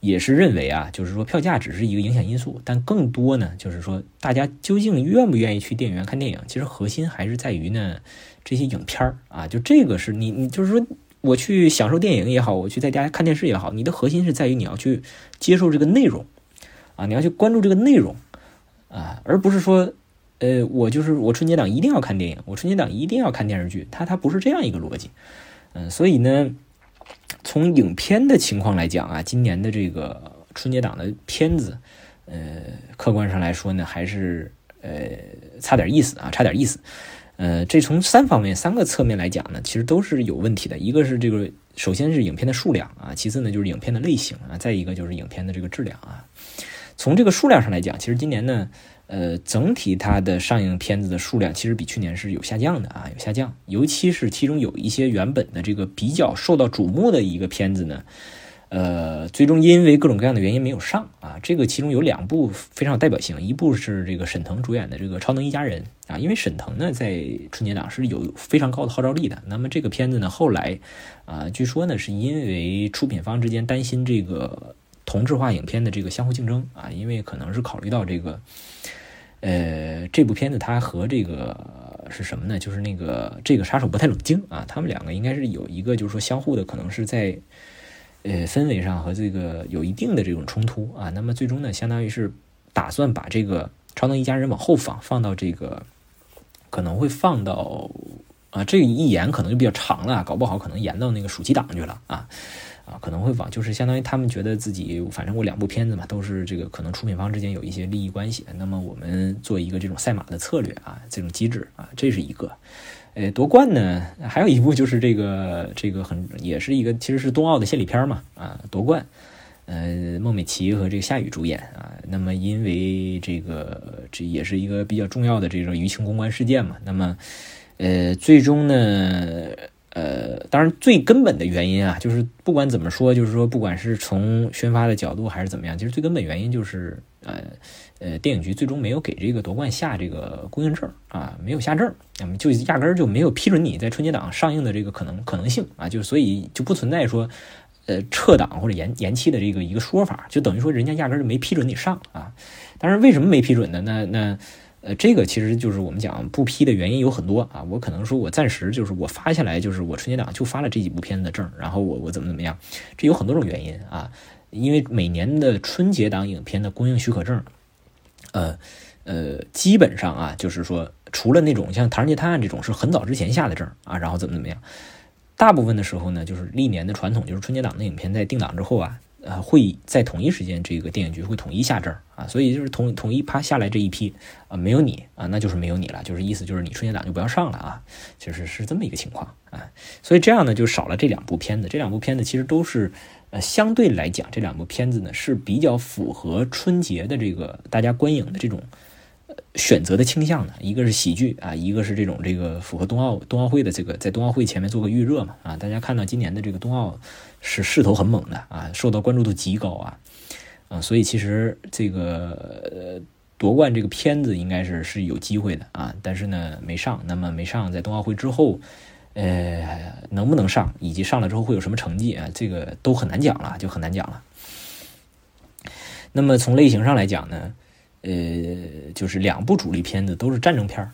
也是认为啊，就是说票价只是一个影响因素，但更多呢，就是说大家究竟愿不愿意去电影院看电影，其实核心还是在于呢这些影片儿啊，就这个是你你就是说我去享受电影也好，我去在家看电视也好，你的核心是在于你要去接受这个内容啊，你要去关注这个内容啊，而不是说呃我就是我春节档一定要看电影，我春节档一定要看电视剧，它它不是这样一个逻辑，嗯，所以呢。从影片的情况来讲啊，今年的这个春节档的片子，呃，客观上来说呢，还是呃差点意思啊，差点意思。呃，这从三方面、三个侧面来讲呢，其实都是有问题的。一个是这个，首先是影片的数量啊，其次呢就是影片的类型啊，再一个就是影片的这个质量啊。从这个数量上来讲，其实今年呢。呃，整体它的上映片子的数量其实比去年是有下降的啊，有下降。尤其是其中有一些原本的这个比较受到瞩目的一个片子呢，呃，最终因为各种各样的原因没有上啊。这个其中有两部非常有代表性，一部是这个沈腾主演的这个《超能一家人》啊，因为沈腾呢在春节档是有非常高的号召力的。那么这个片子呢后来啊，据说呢是因为出品方之间担心这个同质化影片的这个相互竞争啊，因为可能是考虑到这个。呃，这部片子它和这个是什么呢？就是那个这个杀手不太冷静啊，他们两个应该是有一个，就是说相互的可能是在呃氛围上和这个有一定的这种冲突啊。那么最终呢，相当于是打算把这个超能一家人往后放，放到这个可能会放到啊，这一延可能就比较长了，搞不好可能延到那个暑期档去了啊。啊，可能会往就是相当于他们觉得自己，反正我两部片子嘛，都是这个可能出品方之间有一些利益关系，那么我们做一个这种赛马的策略啊，这种机制啊，这是一个。呃，夺冠呢，还有一部就是这个这个很也是一个其实是冬奥的献礼片嘛啊，夺冠，呃，孟美岐和这个夏雨主演啊，那么因为这个这也是一个比较重要的这种舆情公关事件嘛，那么呃，最终呢。呃，当然，最根本的原因啊，就是不管怎么说，就是说，不管是从宣发的角度还是怎么样，其实最根本原因就是，呃呃，电影局最终没有给这个夺冠下这个供应证啊，没有下证，那么就压根儿就没有批准你在春节档上映的这个可能可能性啊，就所以就不存在说，呃，撤档或者延延期的这个一个说法，就等于说人家压根儿就没批准你上啊。当然，为什么没批准呢？那那。呃，这个其实就是我们讲不批的原因有很多啊。我可能说我暂时就是我发下来，就是我春节档就发了这几部片子的证，然后我我怎么怎么样，这有很多种原因啊。因为每年的春节档影片的公映许可证，呃呃，基本上啊，就是说除了那种像《唐人街探案》这种是很早之前下的证啊，然后怎么怎么样，大部分的时候呢，就是历年的传统，就是春节档的影片在定档之后啊。呃，会在同一时间，这个电影局会统一下证啊，所以就是统统一啪下来这一批啊，没有你啊，那就是没有你了，就是意思就是你春节档就不要上了啊，就是是这么一个情况啊，所以这样呢就少了这两部片子，这两部片子其实都是呃相对来讲这两部片子呢是比较符合春节的这个大家观影的这种选择的倾向呢？一个是喜剧啊，一个是这种这个符合冬奥冬奥会的这个在冬奥会前面做个预热嘛啊，大家看到今年的这个冬奥是势头很猛的啊，受到关注度极高啊啊，所以其实这个夺冠这个片子应该是是有机会的啊，但是呢没上，那么没上在冬奥会之后，呃能不能上，以及上了之后会有什么成绩啊，这个都很难讲了，就很难讲了。那么从类型上来讲呢？呃，就是两部主力片子都是战争片儿，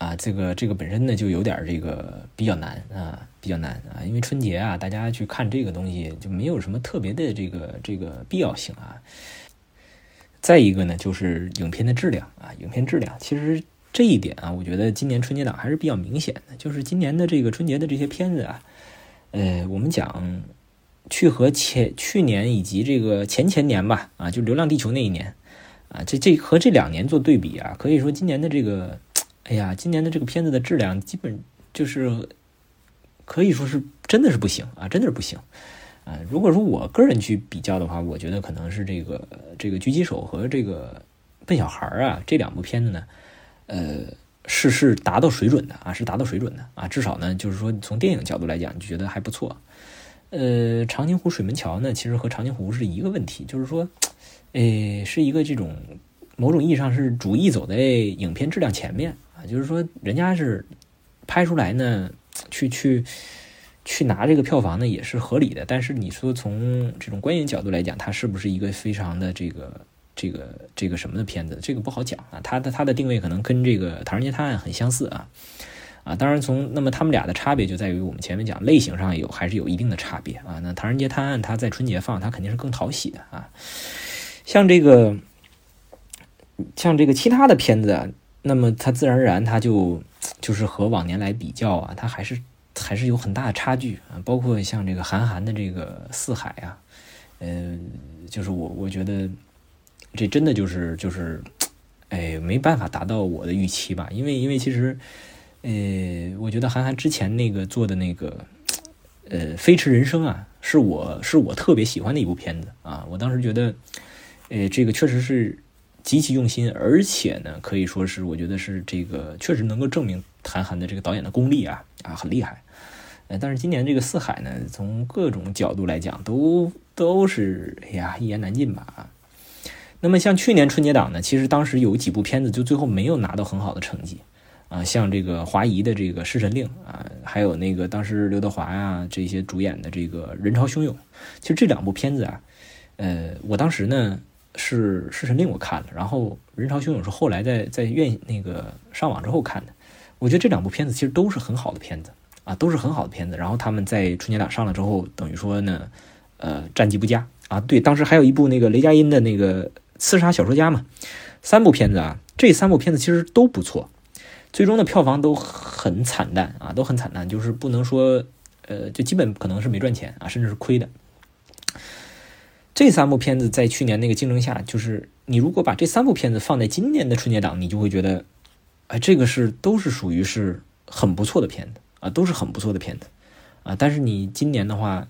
啊，这个这个本身呢就有点这个比较难啊，比较难啊，因为春节啊，大家去看这个东西就没有什么特别的这个这个必要性啊。再一个呢，就是影片的质量啊，影片质量，其实这一点啊，我觉得今年春节档还是比较明显的，就是今年的这个春节的这些片子啊，呃，我们讲去和前去年以及这个前前年吧，啊，就《流浪地球》那一年。啊，这这和这两年做对比啊，可以说今年的这个，哎呀，今年的这个片子的质量基本就是可以说是真的是不行啊，真的是不行啊。如果说我个人去比较的话，我觉得可能是这个这个狙击手和这个笨小孩啊这两部片子呢，呃，是是达到水准的啊，是达到水准的啊，至少呢就是说从电影角度来讲，就觉得还不错。呃，长津湖水门桥呢，其实和长津湖是一个问题，就是说。诶，是一个这种某种意义上是主义走在影片质量前面就是说人家是拍出来呢，去去去拿这个票房呢也是合理的。但是你说从这种观影角度来讲，它是不是一个非常的这个这个这个什么的片子？这个不好讲啊。它的它的定位可能跟这个《唐人街探案》很相似啊啊。当然从那么他们俩的差别就在于我们前面讲类型上有还是有一定的差别啊。那《唐人街探案》它在春节放，它肯定是更讨喜的啊。像这个，像这个其他的片子啊，那么它自然而然它就 就是和往年来比较啊，它还是还是有很大的差距啊。包括像这个韩寒的这个《四海》啊，呃，就是我我觉得这真的就是就是，哎，没办法达到我的预期吧。因为因为其实，呃，我觉得韩寒之前那个做的那个，呃，《飞驰人生》啊，是我是我特别喜欢的一部片子啊。我当时觉得。呃，这个确实是极其用心，而且呢，可以说是我觉得是这个确实能够证明韩寒的这个导演的功力啊啊，很厉害。呃，但是今年这个《四海》呢，从各种角度来讲，都都是哎呀一言难尽吧啊。那么像去年春节档呢，其实当时有几部片子就最后没有拿到很好的成绩啊，像这个华谊的这个《侍神令》啊，还有那个当时刘德华呀这些主演的这个《人潮汹涌》，其实这两部片子啊，呃，我当时呢。是《侍神令》我看了，然后《人潮汹涌》是后来在在院那个上网之后看的。我觉得这两部片子其实都是很好的片子啊，都是很好的片子。然后他们在春节档上了之后，等于说呢，呃，战绩不佳啊。对，当时还有一部那个雷佳音的那个《刺杀小说家》嘛，三部片子啊，这三部片子其实都不错，最终的票房都很惨淡啊，都很惨淡，就是不能说呃，就基本可能是没赚钱啊，甚至是亏的。这三部片子在去年那个竞争下，就是你如果把这三部片子放在今年的春节档，你就会觉得，哎，这个是都是属于是很不错的片子啊，都是很不错的片子啊。但是你今年的话，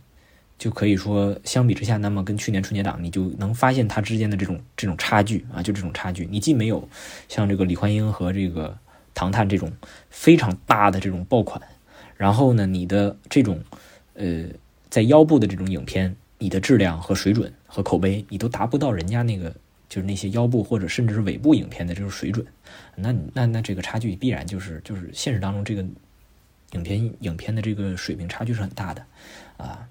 就可以说相比之下，那么跟去年春节档，你就能发现它之间的这种这种差距啊，就这种差距。你既没有像这个李焕英和这个唐探这种非常大的这种爆款，然后呢，你的这种呃在腰部的这种影片。你的质量和水准和口碑，你都达不到人家那个，就是那些腰部或者甚至是尾部影片的这种水准，那那那这个差距必然就是就是现实当中这个影片影片的这个水平差距是很大的啊，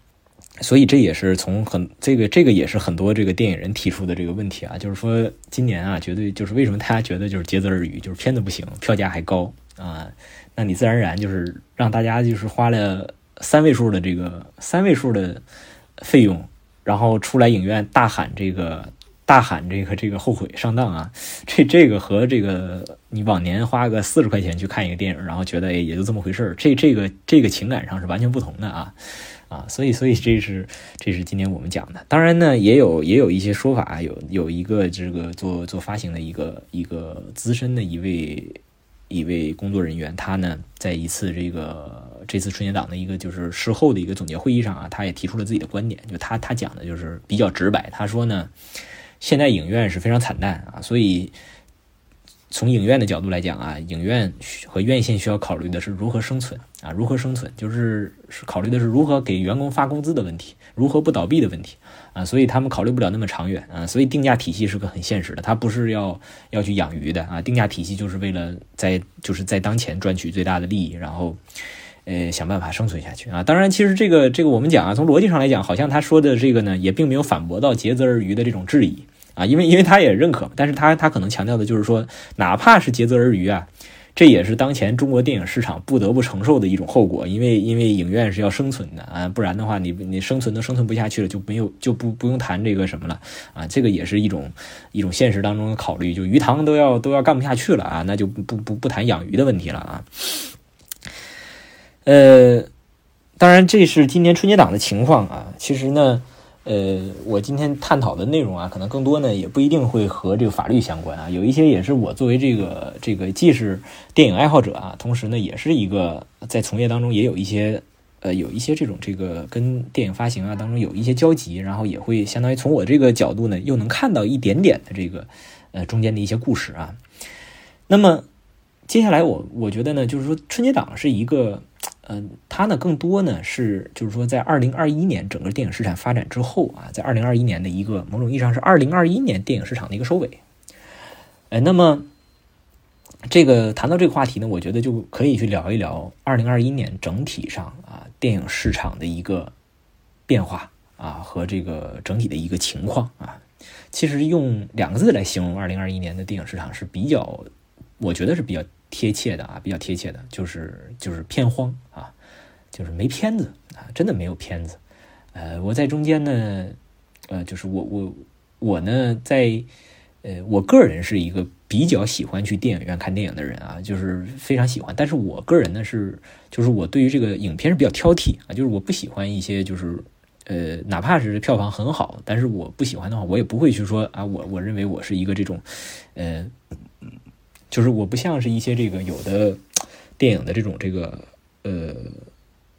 所以这也是从很这个这个也是很多这个电影人提出的这个问题啊，就是说今年啊，绝对就是为什么大家觉得就是竭泽而渔，就是片子不行，票价还高啊，那你自然而然就是让大家就是花了三位数的这个三位数的。费用，然后出来影院大喊这个，大喊这个这个后悔上当啊！这这个和这个你往年花个四十块钱去看一个电影，然后觉得哎也就这么回事儿，这这个这个情感上是完全不同的啊啊！所以所以这是这是今天我们讲的。当然呢，也有也有一些说法，有有一个这个做做发行的一个一个资深的一位。一位工作人员，他呢，在一次这个这次春节档的一个就是事后的一个总结会议上啊，他也提出了自己的观点，就他他讲的就是比较直白。他说呢，现在影院是非常惨淡啊，所以从影院的角度来讲啊，影院和院线需要考虑的是如何生存啊，如何生存，就是是考虑的是如何给员工发工资的问题，如何不倒闭的问题啊，所以他们考虑不了那么长远啊，所以定价体系是个很现实的，他不是要要去养鱼的啊，定价体系就是为了在就是在当前赚取最大的利益，然后呃想办法生存下去啊。当然，其实这个这个我们讲啊，从逻辑上来讲，好像他说的这个呢，也并没有反驳到竭泽而渔的这种质疑。啊，因为因为他也认可，但是他他可能强调的就是说，哪怕是竭泽而渔啊，这也是当前中国电影市场不得不承受的一种后果。因为因为影院是要生存的啊，不然的话，你你生存都生存不下去了，就没有就不不用谈这个什么了啊。这个也是一种一种现实当中的考虑，就鱼塘都要都要干不下去了啊，那就不不不不谈养鱼的问题了啊。呃，当然这是今年春节档的情况啊，其实呢。呃，我今天探讨的内容啊，可能更多呢，也不一定会和这个法律相关啊。有一些也是我作为这个这个既是电影爱好者啊，同时呢，也是一个在从业当中也有一些呃有一些这种这个跟电影发行啊当中有一些交集，然后也会相当于从我这个角度呢，又能看到一点点的这个呃中间的一些故事啊。那么接下来我我觉得呢，就是说春节档是一个。嗯，它呢更多呢是就是说，在二零二一年整个电影市场发展之后啊，在二零二一年的一个某种意义上是二零二一年电影市场的一个收尾。哎，那么这个谈到这个话题呢，我觉得就可以去聊一聊二零二一年整体上啊电影市场的一个变化啊和这个整体的一个情况啊。其实用两个字来形容二零二一年的电影市场是比较，我觉得是比较。贴切的啊，比较贴切的，就是就是片荒啊，就是没片子啊，真的没有片子。呃，我在中间呢，呃，就是我我我呢，在呃，我个人是一个比较喜欢去电影院看电影的人啊，就是非常喜欢。但是我个人呢是，就是我对于这个影片是比较挑剔啊，就是我不喜欢一些就是呃，哪怕是票房很好，但是我不喜欢的话，我也不会去说啊，我我认为我是一个这种呃。就是我不像是一些这个有的电影的这种这个呃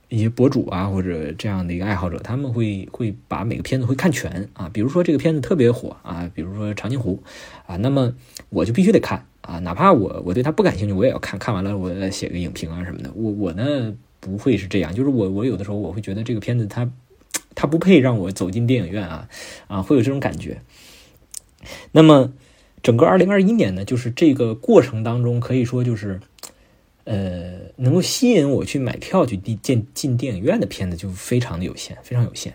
一些博主啊或者这样的一个爱好者，他们会会把每个片子会看全啊。比如说这个片子特别火啊，比如说《长津湖》啊，那么我就必须得看啊，哪怕我我对他不感兴趣，我也要看看完了我写个影评啊什么的。我我呢不会是这样，就是我我有的时候我会觉得这个片子它它不配让我走进电影院啊啊，会有这种感觉。那么。整个二零二一年呢，就是这个过程当中，可以说就是，呃，能够吸引我去买票去进进电影院的片子就非常的有限，非常有限。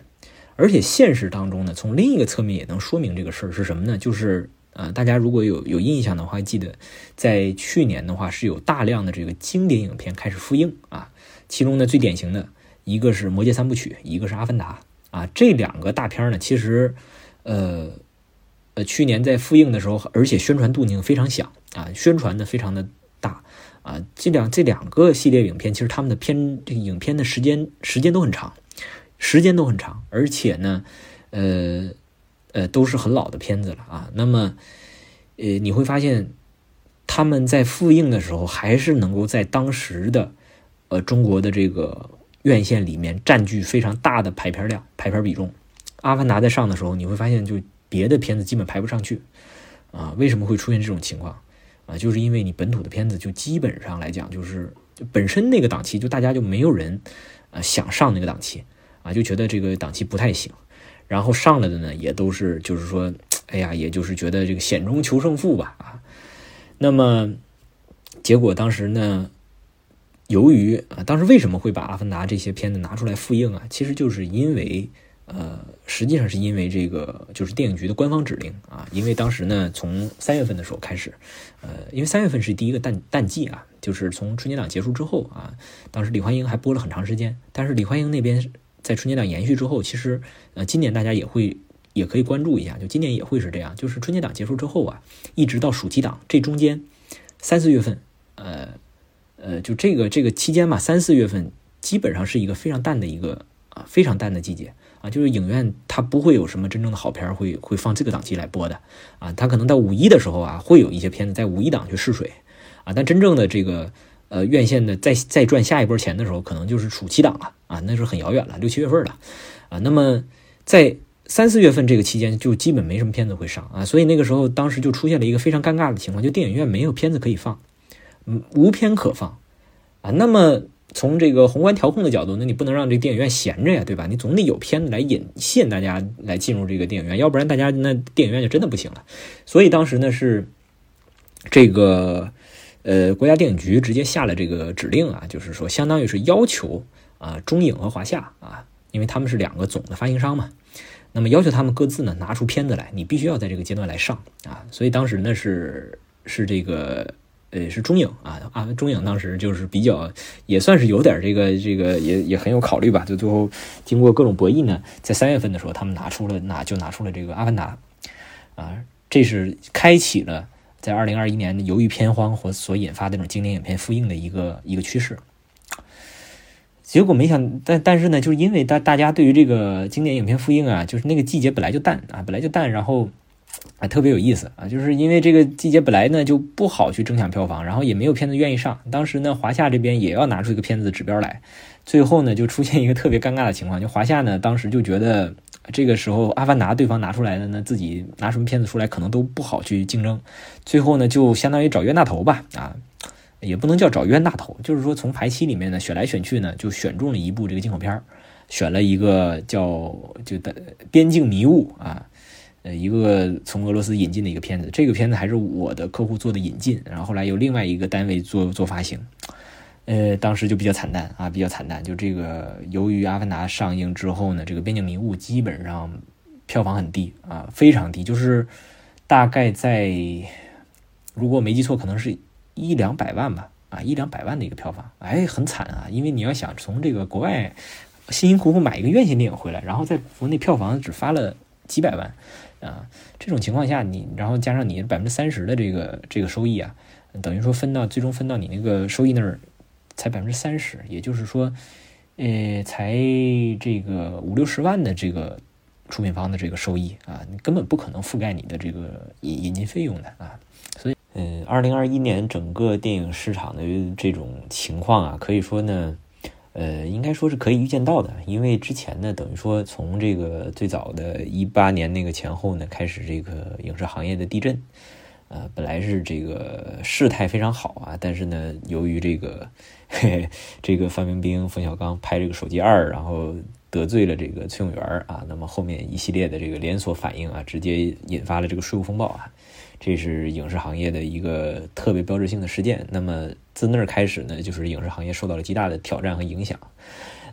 而且现实当中呢，从另一个侧面也能说明这个事儿是什么呢？就是啊，大家如果有有印象的话，记得在去年的话是有大量的这个经典影片开始复映啊，其中呢最典型的一个是《魔戒三部曲》，一个是《阿凡达》啊，这两个大片呢，其实呃。呃，去年在复映的时候，而且宣传度径非常响啊，宣传的非常的大啊。这两这两个系列影片，其实他们的片这个影片的时间时间都很长，时间都很长，而且呢，呃呃都是很老的片子了啊。那么，呃，你会发现他们在复映的时候，还是能够在当时的呃中国的这个院线里面占据非常大的排片量、排片比重。阿凡达在上的时候，你会发现就。别的片子基本排不上去，啊，为什么会出现这种情况？啊，就是因为你本土的片子就基本上来讲，就是本身那个档期就大家就没有人，啊，想上那个档期，啊，就觉得这个档期不太行，然后上来的呢也都是就是说，哎呀，也就是觉得这个险中求胜负吧，啊，那么结果当时呢，由于啊，当时为什么会把《阿凡达》这些片子拿出来复映啊？其实就是因为。呃，实际上是因为这个，就是电影局的官方指令啊。因为当时呢，从三月份的时候开始，呃，因为三月份是第一个淡淡季啊，就是从春节档结束之后啊，当时李焕英还播了很长时间。但是李焕英那边在春节档延续之后，其实呃，今年大家也会也可以关注一下，就今年也会是这样，就是春节档结束之后啊，一直到暑期档这中间三四月份，呃呃，就这个这个期间吧，三四月份基本上是一个非常淡的一个啊，非常淡的季节。啊，就是影院它不会有什么真正的好片会会放这个档期来播的啊，它可能在五一的时候啊，会有一些片子在五一档去试水啊，但真正的这个呃院线的再再赚下一波钱的时候，可能就是暑期档了啊，那是很遥远了，六七月份了啊。那么在三四月份这个期间就基本没什么片子会上啊，所以那个时候当时就出现了一个非常尴尬的情况，就电影院没有片子可以放，嗯，无片可放啊。那么从这个宏观调控的角度，那你不能让这电影院闲着呀，对吧？你总得有片子来引吸引大家来进入这个电影院，要不然大家那电影院就真的不行了。所以当时呢是这个呃国家电影局直接下了这个指令啊，就是说相当于是要求啊中影和华夏啊，因为他们是两个总的发行商嘛。那么要求他们各自呢拿出片子来，你必须要在这个阶段来上啊，所以当时呢是是这个呃是中影啊啊中影当时就是比较也算是有点这个这个也也很有考虑吧，就最后经过各种博弈呢，在三月份的时候他们拿出了拿就拿出了这个阿凡达啊，这是开启了在二零二一年由于片荒或所引发的这种经典影片复映的一个一个趋势。结果没想，但但是呢，就是因为大大家对于这个经典影片复映啊，就是那个季节本来就淡啊，本来就淡，然后啊特别有意思啊，就是因为这个季节本来呢就不好去争抢票房，然后也没有片子愿意上。当时呢，华夏这边也要拿出一个片子的指标来，最后呢就出现一个特别尴尬的情况，就华夏呢当时就觉得这个时候《阿凡达》对方拿出来的呢，自己拿什么片子出来可能都不好去竞争，最后呢就相当于找冤大头吧啊。也不能叫找冤大头，就是说从排期里面呢选来选去呢，就选中了一部这个进口片选了一个叫就的边境迷雾啊，呃，一个从俄罗斯引进的一个片子。这个片子还是我的客户做的引进，然后后来由另外一个单位做做发行，呃，当时就比较惨淡啊，比较惨淡。就这个由于《阿凡达》上映之后呢，这个边境迷雾基本上票房很低啊，非常低，就是大概在如果没记错，可能是。一两百万吧，啊，一两百万的一个票房，哎，很惨啊！因为你要想从这个国外辛辛苦苦买一个院线电影回来，然后在国内票房只发了几百万，啊，这种情况下，你然后加上你百分之三十的这个这个收益啊，等于说分到最终分到你那个收益那儿才百分之三十，也就是说，呃，才这个五六十万的这个出品方的这个收益啊，你根本不可能覆盖你的这个引引进费用的啊。所以嗯，二零二一年整个电影市场的这种情况啊，可以说呢，呃，应该说是可以预见到的。因为之前呢，等于说从这个最早的一八年那个前后呢，开始这个影视行业的地震，呃，本来是这个事态非常好啊，但是呢，由于这个嘿这个范冰冰、冯小刚拍这个手机二，然后得罪了这个崔永元啊，那么后面一系列的这个连锁反应啊，直接引发了这个税务风暴啊。这是影视行业的一个特别标志性的事件。那么自那儿开始呢，就是影视行业受到了极大的挑战和影响。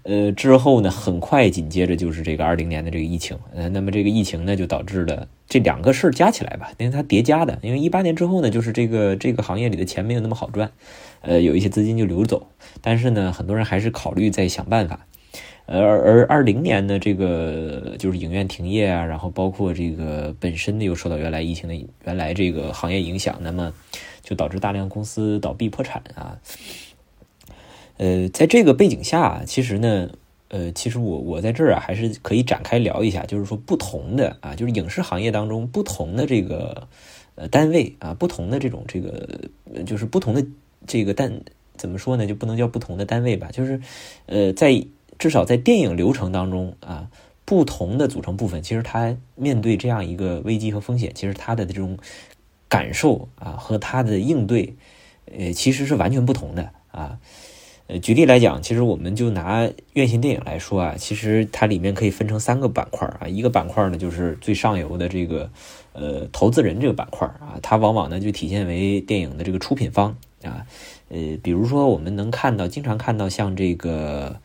呃，之后呢，很快紧接着就是这个二零年的这个疫情。呃，那么这个疫情呢，就导致了这两个事儿加起来吧，因为它叠加的。因为一八年之后呢，就是这个这个行业里的钱没有那么好赚，呃，有一些资金就流走。但是呢，很多人还是考虑在想办法。而而二零年呢，这个就是影院停业啊，然后包括这个本身呢又受到原来疫情的原来这个行业影响，那么就导致大量公司倒闭破产啊。呃，在这个背景下，其实呢，呃，其实我我在这儿啊，还是可以展开聊一下，就是说不同的啊，就是影视行业当中不同的这个呃单位啊，不同的这种这个就是不同的这个单怎么说呢，就不能叫不同的单位吧，就是呃在。至少在电影流程当中啊，不同的组成部分，其实它面对这样一个危机和风险，其实它的这种感受啊和它的应对，呃，其实是完全不同的啊。呃，举例来讲，其实我们就拿院线电影来说啊，其实它里面可以分成三个板块啊。一个板块呢，就是最上游的这个呃投资人这个板块啊，它往往呢就体现为电影的这个出品方啊。呃，比如说我们能看到，经常看到像这个。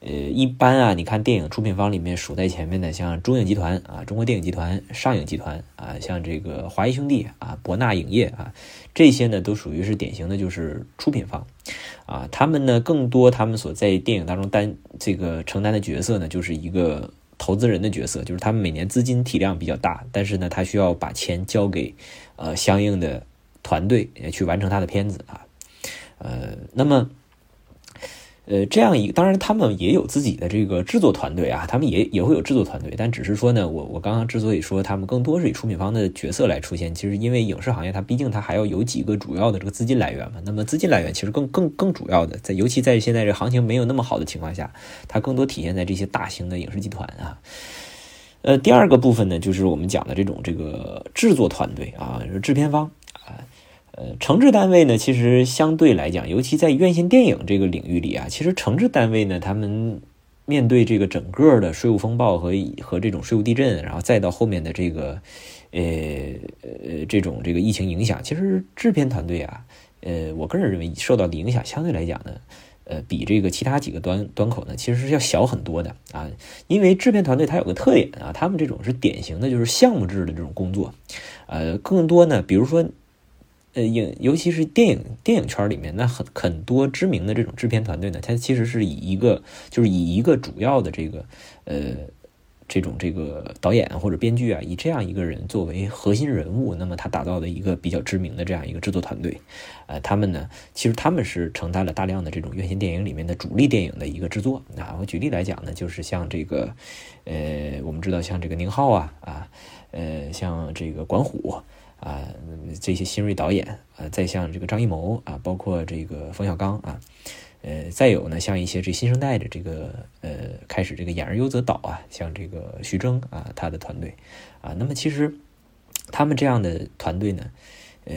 呃，一般啊，你看电影出品方里面数在前面的，像中影集团啊、中国电影集团、上影集团啊，像这个华谊兄弟啊、博纳影业啊，这些呢都属于是典型的，就是出品方啊。他们呢更多，他们所在电影当中担这个承担的角色呢，就是一个投资人的角色，就是他们每年资金体量比较大，但是呢，他需要把钱交给呃相应的团队去完成他的片子啊。呃，那么。呃，这样一，当然他们也有自己的这个制作团队啊，他们也也会有制作团队，但只是说呢，我我刚刚之所以说他们更多是以出品方的角色来出现，其实因为影视行业它毕竟它还要有几个主要的这个资金来源嘛，那么资金来源其实更更更主要的，在尤其在现在这行情没有那么好的情况下，它更多体现在这些大型的影视集团啊，呃，第二个部分呢，就是我们讲的这种这个制作团队啊，制片方，呃，承制单位呢，其实相对来讲，尤其在院线电影这个领域里啊，其实承制单位呢，他们面对这个整个的税务风暴和和这种税务地震，然后再到后面的这个呃呃这种这个疫情影响，其实制片团队啊，呃，我个人认为受到的影响相对来讲呢。呃，比这个其他几个端端口呢，其实是要小很多的啊。因为制片团队它有个特点啊，他们这种是典型的就是项目制的这种工作，呃，更多呢，比如说，呃，影尤其是电影电影圈里面，那很很多知名的这种制片团队呢，它其实是以一个就是以一个主要的这个呃。这种这个导演或者编剧啊，以这样一个人作为核心人物，那么他打造的一个比较知名的这样一个制作团队，呃，他们呢，其实他们是承担了大量的这种院线电影里面的主力电影的一个制作。啊，我举例来讲呢，就是像这个，呃，我们知道像这个宁浩啊，啊，呃，像这个管虎啊，这些新锐导演啊，再像这个张艺谋啊，包括这个冯小刚啊。呃，再有呢，像一些这新生代的这个呃，开始这个演而优则导啊，像这个徐峥啊，他的团队啊，那么其实他们这样的团队呢，呃，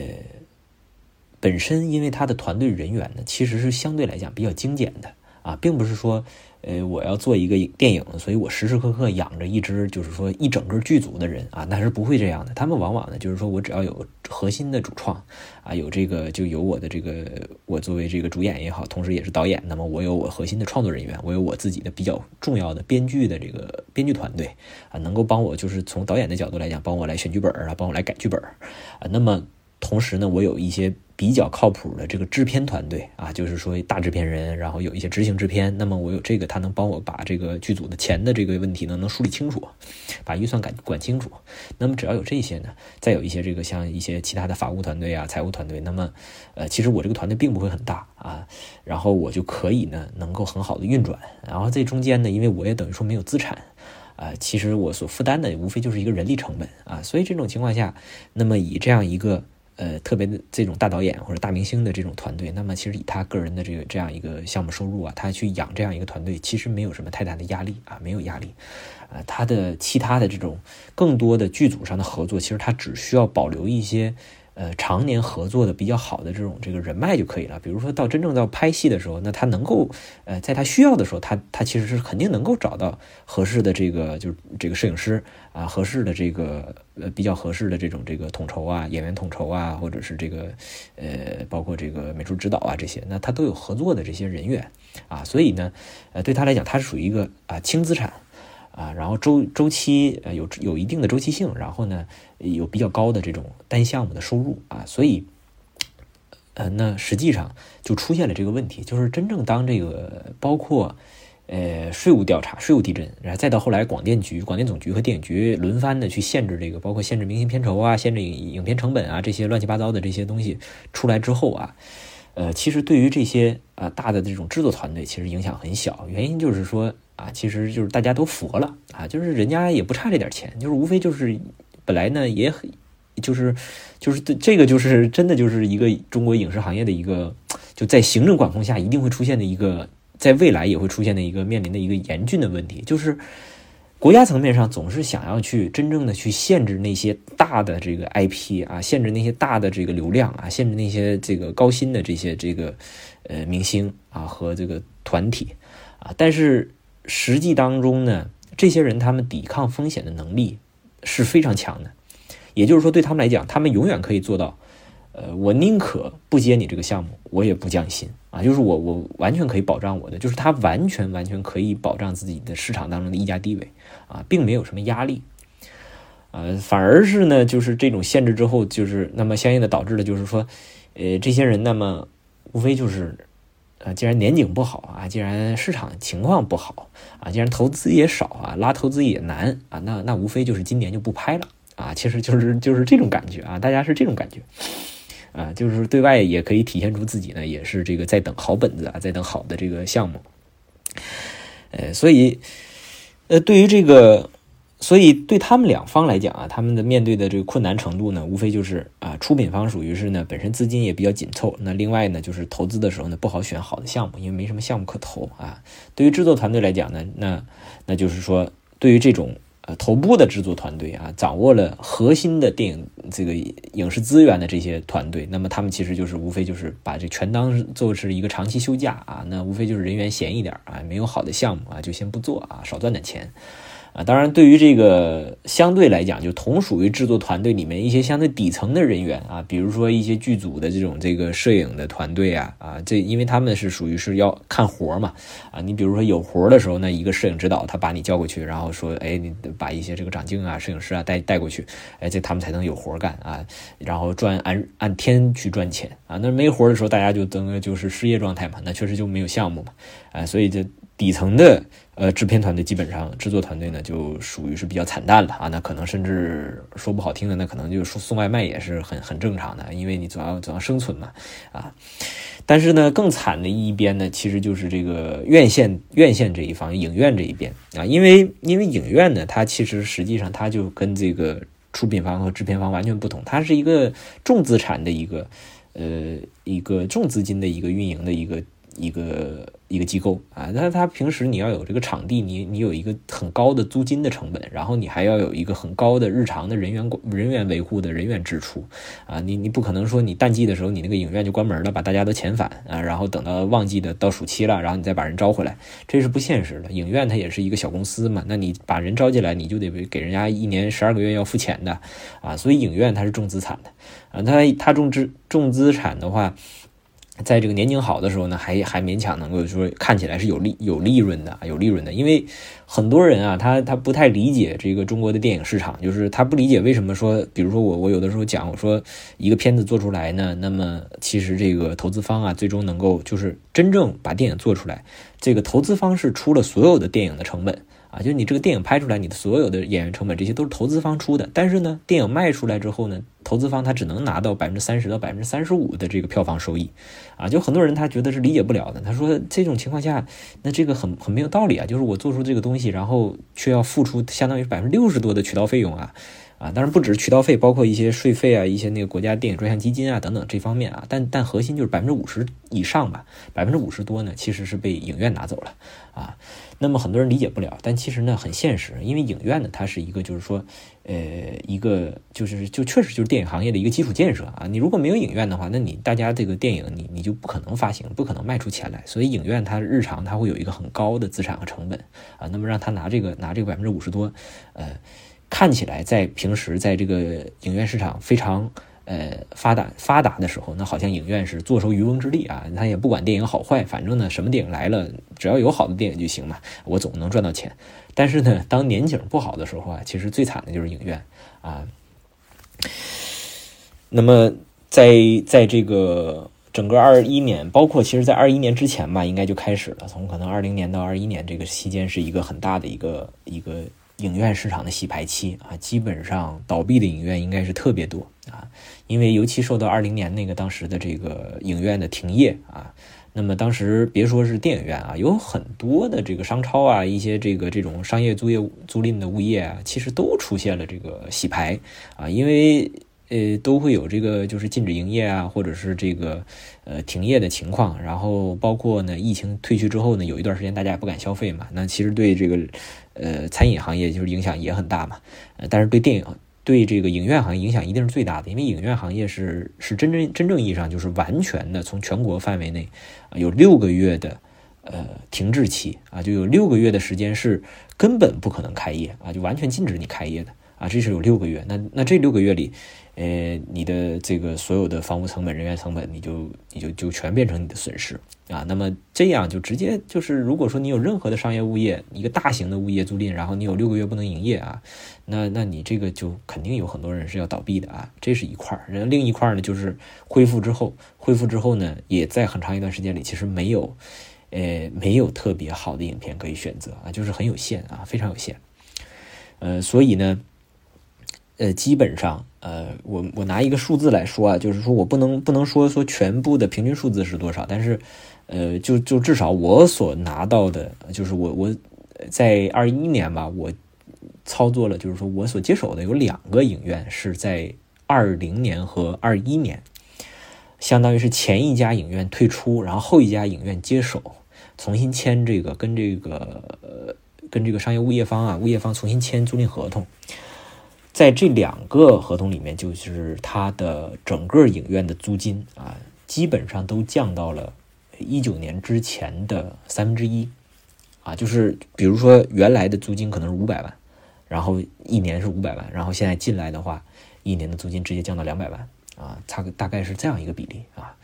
本身因为他的团队人员呢，其实是相对来讲比较精简的啊，并不是说。呃，我要做一个电影，所以我时时刻刻养着一支，就是说一整个剧组的人啊，那是不会这样的。他们往往呢，就是说我只要有核心的主创啊，有这个就有我的这个，我作为这个主演也好，同时也是导演，那么我有我核心的创作人员，我有我自己的比较重要的编剧的这个编剧团队啊，能够帮我就是从导演的角度来讲，帮我来选剧本啊，帮我来改剧本啊。那么同时呢，我有一些。比较靠谱的这个制片团队啊，就是说大制片人，然后有一些执行制片。那么我有这个，他能帮我把这个剧组的钱的这个问题呢，能梳理清楚，把预算管管清楚。那么只要有这些呢，再有一些这个像一些其他的法务团队啊、财务团队，那么呃，其实我这个团队并不会很大啊，然后我就可以呢，能够很好的运转。然后这中间呢，因为我也等于说没有资产啊，其实我所负担的无非就是一个人力成本啊，所以这种情况下，那么以这样一个。呃，特别的这种大导演或者大明星的这种团队，那么其实以他个人的这个这样一个项目收入啊，他去养这样一个团队，其实没有什么太大的压力啊，没有压力。啊，他的其他的这种更多的剧组上的合作，其实他只需要保留一些。呃，常年合作的比较好的这种这个人脉就可以了。比如说到真正到拍戏的时候，那他能够，呃，在他需要的时候，他他其实是肯定能够找到合适的这个就是这个摄影师啊，合适的这个呃比较合适的这种这个统筹啊，演员统筹啊，或者是这个呃包括这个美术指导啊这些，那他都有合作的这些人员啊，所以呢，呃，对他来讲，他是属于一个啊轻资产。啊，然后周周期呃有有一定的周期性，然后呢有比较高的这种单项目的收入啊，所以，呃，那实际上就出现了这个问题，就是真正当这个包括呃税务调查、税务地震，然后再到后来广电局、广电总局和电影局轮番的去限制这个，包括限制明星片酬啊、限制影片成本啊这些乱七八糟的这些东西出来之后啊，呃，其实对于这些啊大的这种制作团队，其实影响很小，原因就是说。啊，其实就是大家都佛了啊，就是人家也不差这点钱，就是无非就是本来呢也很，就是就是这个就是真的就是一个中国影视行业的一个就在行政管控下一定会出现的一个，在未来也会出现的一个面临的一个严峻的问题，就是国家层面上总是想要去真正的去限制那些大的这个 IP 啊，限制那些大的这个流量啊，限制那些这个高薪的这些这个呃明星啊和这个团体啊，但是。实际当中呢，这些人他们抵抗风险的能力是非常强的，也就是说，对他们来讲，他们永远可以做到，呃，我宁可不接你这个项目，我也不降薪。啊，就是我我完全可以保障我的，就是他完全完全可以保障自己的市场当中的溢价地位。啊，并没有什么压力，呃，反而是呢，就是这种限制之后，就是那么相应的导致的就是说，呃，这些人那么无非就是。啊，既然年景不好啊，既然市场情况不好啊，既然投资也少啊，拉投资也难啊，那那无非就是今年就不拍了啊，其实就是就是这种感觉啊，大家是这种感觉啊，就是对外也可以体现出自己呢，也是这个在等好本子啊，在等好的这个项目，呃，所以呃，对于这个。所以对他们两方来讲啊，他们的面对的这个困难程度呢，无非就是啊，出品方属于是呢，本身资金也比较紧凑，那另外呢，就是投资的时候呢，不好选好的项目，因为没什么项目可投啊。对于制作团队来讲呢，那那就是说，对于这种呃头部的制作团队啊，掌握了核心的电影这个影视资源的这些团队，那么他们其实就是无非就是把这全当做是一个长期休假啊，那无非就是人员闲一点啊，没有好的项目啊，就先不做啊，少赚点钱。啊，当然，对于这个相对来讲，就同属于制作团队里面一些相对底层的人员啊，比如说一些剧组的这种这个摄影的团队啊，啊，这因为他们是属于是要看活嘛，啊，你比如说有活的时候，那一个摄影指导他把你叫过去，然后说，哎，你把一些这个长镜啊、摄影师啊带带过去，哎，这他们才能有活干啊，然后赚按按天去赚钱啊，那没活的时候，大家就等于就是失业状态嘛，那确实就没有项目嘛，啊，所以这底层的。呃，制片团队基本上，制作团队呢就属于是比较惨淡了啊。那可能甚至说不好听的，那可能就送送外卖也是很很正常的，因为你总要总要生存嘛啊。但是呢，更惨的一边呢，其实就是这个院线院线这一方，影院这一边啊。因为因为影院呢，它其实实际上它就跟这个出品方和制片方完全不同，它是一个重资产的一个呃一个重资金的一个运营的一个。一个一个机构啊，那他平时你要有这个场地，你你有一个很高的租金的成本，然后你还要有一个很高的日常的人员人员维护的人员支出啊，你你不可能说你淡季的时候你那个影院就关门了，把大家都遣返啊，然后等到旺季的到暑期了，然后你再把人招回来，这是不现实的。影院它也是一个小公司嘛，那你把人招进来，你就得给人家一年十二个月要付钱的啊，所以影院它是重资产的啊，它它重资重资产的话。在这个年景好的时候呢，还还勉强能够说看起来是有利有利润的，有利润的。因为很多人啊，他他不太理解这个中国的电影市场，就是他不理解为什么说，比如说我我有的时候讲，我说一个片子做出来呢，那么其实这个投资方啊，最终能够就是真正把电影做出来，这个投资方是出了所有的电影的成本。啊，就是你这个电影拍出来，你的所有的演员成本这些都是投资方出的。但是呢，电影卖出来之后呢，投资方他只能拿到百分之三十到百分之三十五的这个票房收益。啊，就很多人他觉得是理解不了的。他说这种情况下，那这个很很没有道理啊。就是我做出这个东西，然后却要付出相当于百分之六十多的渠道费用啊。啊，当然不只是渠道费，包括一些税费啊，一些那个国家电影专项基金啊等等这方面啊。但但核心就是百分之五十以上吧，百分之五十多呢，其实是被影院拿走了啊。那么很多人理解不了，但其实呢很现实，因为影院呢它是一个就是说，呃，一个就是就确实就是电影行业的一个基础建设啊。你如果没有影院的话，那你大家这个电影你你就不可能发行，不可能卖出钱来。所以影院它日常它会有一个很高的资产和成本啊。那么让他拿这个拿这个百分之五十多，呃，看起来在平时在这个影院市场非常。呃，发达发达的时候，那好像影院是坐收渔翁之利啊，他也不管电影好坏，反正呢，什么电影来了，只要有好的电影就行嘛，我总能赚到钱。但是呢，当年景不好的时候啊，其实最惨的就是影院啊。那么，在在这个整个二一年，包括其实在二一年之前吧，应该就开始了，从可能二零年到二一年这个期间，是一个很大的一个一个。影院市场的洗牌期啊，基本上倒闭的影院应该是特别多啊，因为尤其受到二零年那个当时的这个影院的停业啊，那么当时别说是电影院啊，有很多的这个商超啊，一些这个这种商业租业租赁的物业啊，其实都出现了这个洗牌啊，因为。呃，都会有这个就是禁止营业啊，或者是这个呃停业的情况。然后包括呢，疫情退去之后呢，有一段时间大家也不敢消费嘛。那其实对这个呃餐饮行业就是影响也很大嘛。呃，但是对电影对这个影院行业影响一定是最大的，因为影院行业是是真正真正意义上就是完全的从全国范围内有六个月的呃停滞期啊，就有六个月的时间是根本不可能开业啊，就完全禁止你开业的啊，这是有六个月。那那这六个月里。呃，你的这个所有的房屋成本、人员成本，你就你就就全变成你的损失啊。那么这样就直接就是，如果说你有任何的商业物业，一个大型的物业租赁，然后你有六个月不能营业啊，那那你这个就肯定有很多人是要倒闭的啊。这是一块儿，然后另一块儿呢，就是恢复之后，恢复之后呢，也在很长一段时间里，其实没有，呃，没有特别好的影片可以选择啊，就是很有限啊，非常有限。呃，所以呢。呃，基本上，呃，我我拿一个数字来说啊，就是说我不能不能说说全部的平均数字是多少，但是，呃，就就至少我所拿到的，就是我我在二一年吧，我操作了，就是说我所接手的有两个影院是在二零年和二一年，相当于是前一家影院退出，然后后一家影院接手，重新签这个跟这个呃。跟这个商业物业方啊，物业方重新签租赁合同，在这两个合同里面，就是它的整个影院的租金啊，基本上都降到了一九年之前的三分之一啊，就是比如说原来的租金可能是五百万，然后一年是五百万，然后现在进来的话，一年的租金直接降到两百万。啊，差个大概是这样一个比例啊，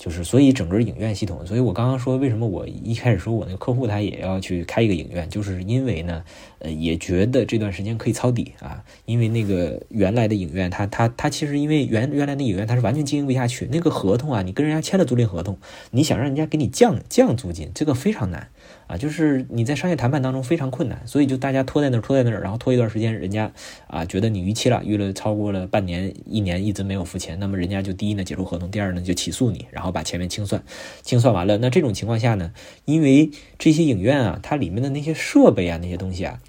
就是所以整个影院系统，所以我刚刚说为什么我一开始说我那个客户他也要去开一个影院，就是因为呢，呃，也觉得这段时间可以抄底啊，因为那个原来的影院，他他他其实因为原原来的影院他是完全经营不下去，那个合同啊，你跟人家签了租赁合同，你想让人家给你降降租金，这个非常难。啊，就是你在商业谈判当中非常困难，所以就大家拖在那儿，拖在那儿，然后拖一段时间，人家啊觉得你逾期了，逾了超过了半年、一年，一直没有付钱，那么人家就第一呢解除合同，第二呢就起诉你，然后把前面清算，清算完了，那这种情况下呢，因为这些影院啊，它里面的那些设备啊，那些东西啊。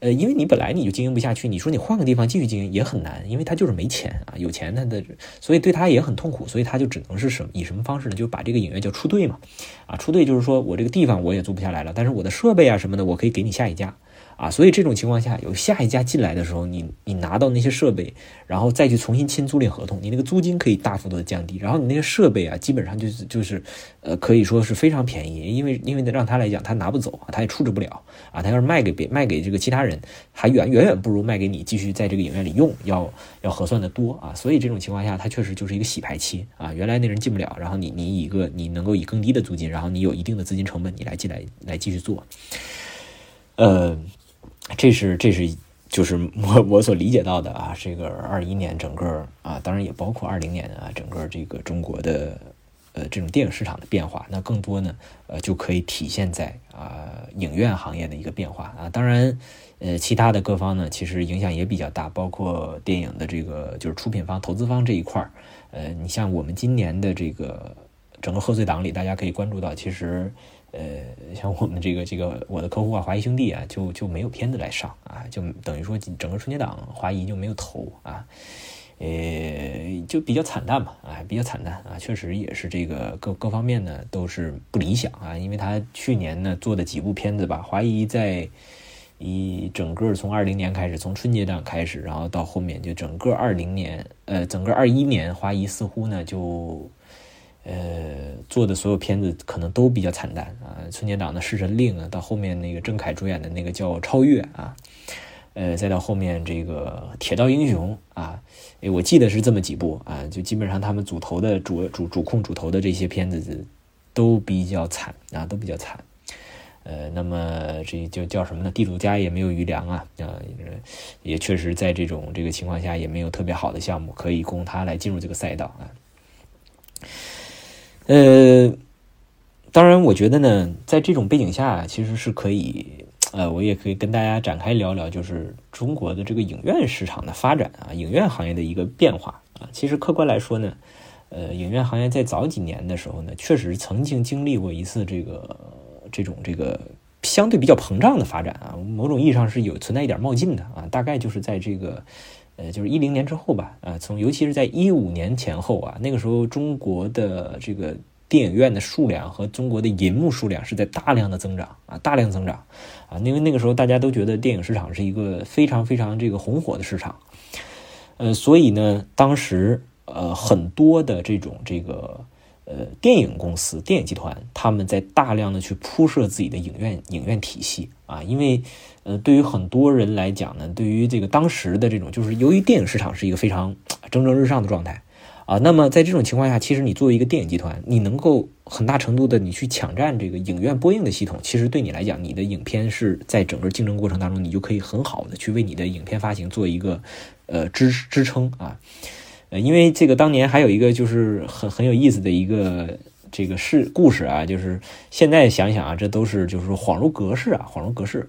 呃，因为你本来你就经营不下去，你说你换个地方继续经营也很难，因为他就是没钱啊，有钱他的，所以对他也很痛苦，所以他就只能是什么以什么方式呢？就把这个影院叫出队嘛，啊，出队就是说我这个地方我也租不下来了，但是我的设备啊什么的我可以给你下一家。啊，所以这种情况下，有下一家进来的时候，你你拿到那些设备，然后再去重新签租赁合同，你那个租金可以大幅度的降低，然后你那些设备啊，基本上就是就是，呃，可以说是非常便宜，因为因为让他来讲，他拿不走啊，他也处置不了啊，他要是卖给别卖给这个其他人，还远远远不如卖给你继续在这个影院里用要要合算的多啊，所以这种情况下，它确实就是一个洗牌期啊，原来那人进不了，然后你你以一个你能够以更低的租金，然后你有一定的资金成本，你来进来来继续做，呃。这是这是就是我我所理解到的啊，这个二一年整个啊，当然也包括二零年啊，整个这个中国的呃这种电影市场的变化，那更多呢呃就可以体现在啊影院行业的一个变化啊，当然呃其他的各方呢其实影响也比较大，包括电影的这个就是出品方、投资方这一块儿，呃，你像我们今年的这个整个贺岁档里，大家可以关注到，其实。呃，像我们这个这个我的客户啊，华谊兄弟啊，就就没有片子来上啊，就等于说整个春节档华谊就没有投啊，呃，就比较惨淡嘛，啊，比较惨淡啊，确实也是这个各各方面呢都是不理想啊，因为他去年呢做的几部片子吧，华谊在一整个从二零年开始，从春节档开始，然后到后面就整个二零年，呃，整个二一年华谊似乎呢就。呃，做的所有片子可能都比较惨淡啊。春节档的《侍神令》啊，到后面那个郑恺主演的那个叫《超越》啊，呃，再到后面这个《铁道英雄》啊，我记得是这么几部啊，就基本上他们主投的主主主控主投的这些片子都比较惨啊，都比较惨。呃，那么这就叫什么呢？地主家也没有余粮啊啊，也确实在这种这个情况下，也没有特别好的项目可以供他来进入这个赛道啊。呃，当然，我觉得呢，在这种背景下，其实是可以，呃，我也可以跟大家展开聊聊，就是中国的这个影院市场的发展啊，影院行业的一个变化啊。其实客观来说呢，呃，影院行业在早几年的时候呢，确实曾经经历过一次这个这种这个相对比较膨胀的发展啊，某种意义上是有存在一点冒进的啊，大概就是在这个。呃，就是一零年之后吧，啊，从尤其是在一五年前后啊，那个时候中国的这个电影院的数量和中国的银幕数量是在大量的增长啊，大量增长啊，因为那个时候大家都觉得电影市场是一个非常非常这个红火的市场，呃，所以呢，当时呃很多的这种这个。呃，电影公司、电影集团，他们在大量的去铺设自己的影院、影院体系啊，因为，呃，对于很多人来讲呢，对于这个当时的这种，就是由于电影市场是一个非常蒸蒸日上的状态啊，那么在这种情况下，其实你作为一个电影集团，你能够很大程度的你去抢占这个影院播映的系统，其实对你来讲，你的影片是在整个竞争过程当中，你就可以很好的去为你的影片发行做一个呃支支撑啊。呃，因为这个当年还有一个就是很很有意思的一个这个事故事啊，就是现在想想啊，这都是就是恍如隔世啊，恍如隔世。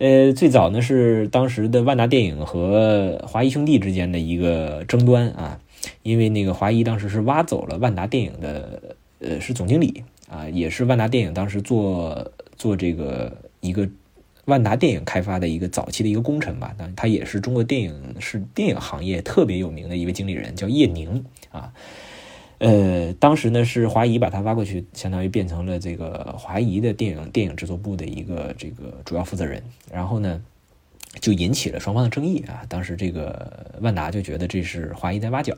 呃，最早呢是当时的万达电影和华谊兄弟之间的一个争端啊，因为那个华谊当时是挖走了万达电影的呃是总经理啊，也是万达电影当时做做这个一个。万达电影开发的一个早期的一个功臣吧，那他也是中国电影是电影行业特别有名的一位经理人，叫叶宁啊。呃，当时呢是华谊把他挖过去，相当于变成了这个华谊的电影电影制作部的一个这个主要负责人，然后呢就引起了双方的争议啊。当时这个万达就觉得这是华谊在挖角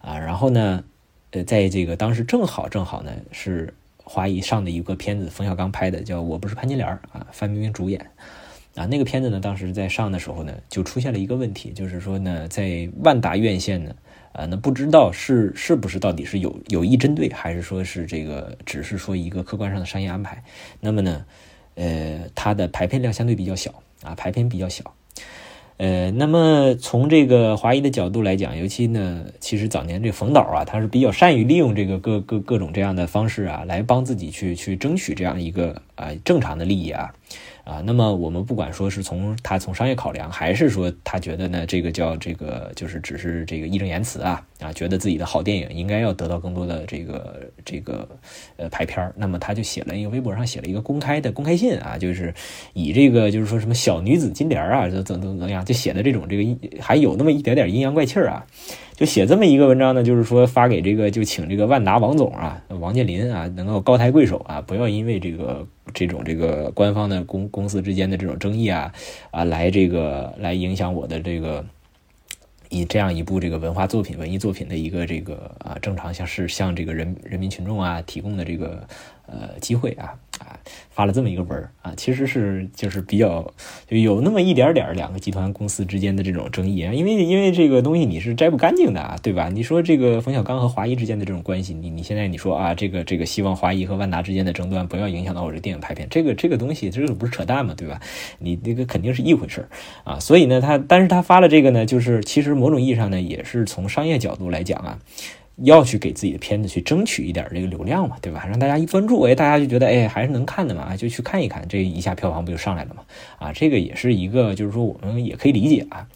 啊，然后呢，呃，在这个当时正好正好呢是华谊上的一个片子，冯小刚拍的叫《我不是潘金莲》啊，范冰冰主演啊，那个片子呢当时在上的时候呢就出现了一个问题，就是说呢在万达院线呢。啊，那不知道是是不是到底是有有意针对，还是说是这个只是说一个客观上的商业安排？那么呢，呃，它的排片量相对比较小啊，排片比较小。呃，那么从这个华谊的角度来讲，尤其呢，其实早年这冯导啊，他是比较善于利用这个各各各种这样的方式啊，来帮自己去去争取这样一个啊正常的利益啊。啊，那么我们不管说是从他从商业考量，还是说他觉得呢，这个叫这个就是只是这个义正言辞啊啊，觉得自己的好电影应该要得到更多的这个这个呃排片儿，那么他就写了一个微博上写了一个公开的公开信啊，就是以这个就是说什么小女子金莲啊，怎怎怎怎样，就写的这种这个还有那么一点点阴阳怪气儿啊。就写这么一个文章呢，就是说发给这个，就请这个万达王总啊，王健林啊，能够高抬贵手啊，不要因为这个这种这个官方的公公司之间的这种争议啊啊，来这个来影响我的这个以这样一部这个文化作品、文艺作品的一个这个啊正常像是向这个人人民群众啊提供的这个呃机会啊。啊，发了这么一个文儿啊，其实是就是比较就有那么一点点两个集团公司之间的这种争议啊，因为因为这个东西你是摘不干净的啊，对吧？你说这个冯小刚和华谊之间的这种关系，你你现在你说啊，这个这个希望华谊和万达之间的争端不要影响到我这电影拍片，这个这个东西这个不是扯淡嘛，对吧？你这个肯定是一回事儿啊，所以呢，他但是他发了这个呢，就是其实某种意义上呢，也是从商业角度来讲啊。要去给自己的片子去争取一点这个流量嘛，对吧？让大家一关注，哎，大家就觉得哎还是能看的嘛，就去看一看，这一下票房不就上来了嘛？啊，这个也是一个，就是说我们也可以理解啊。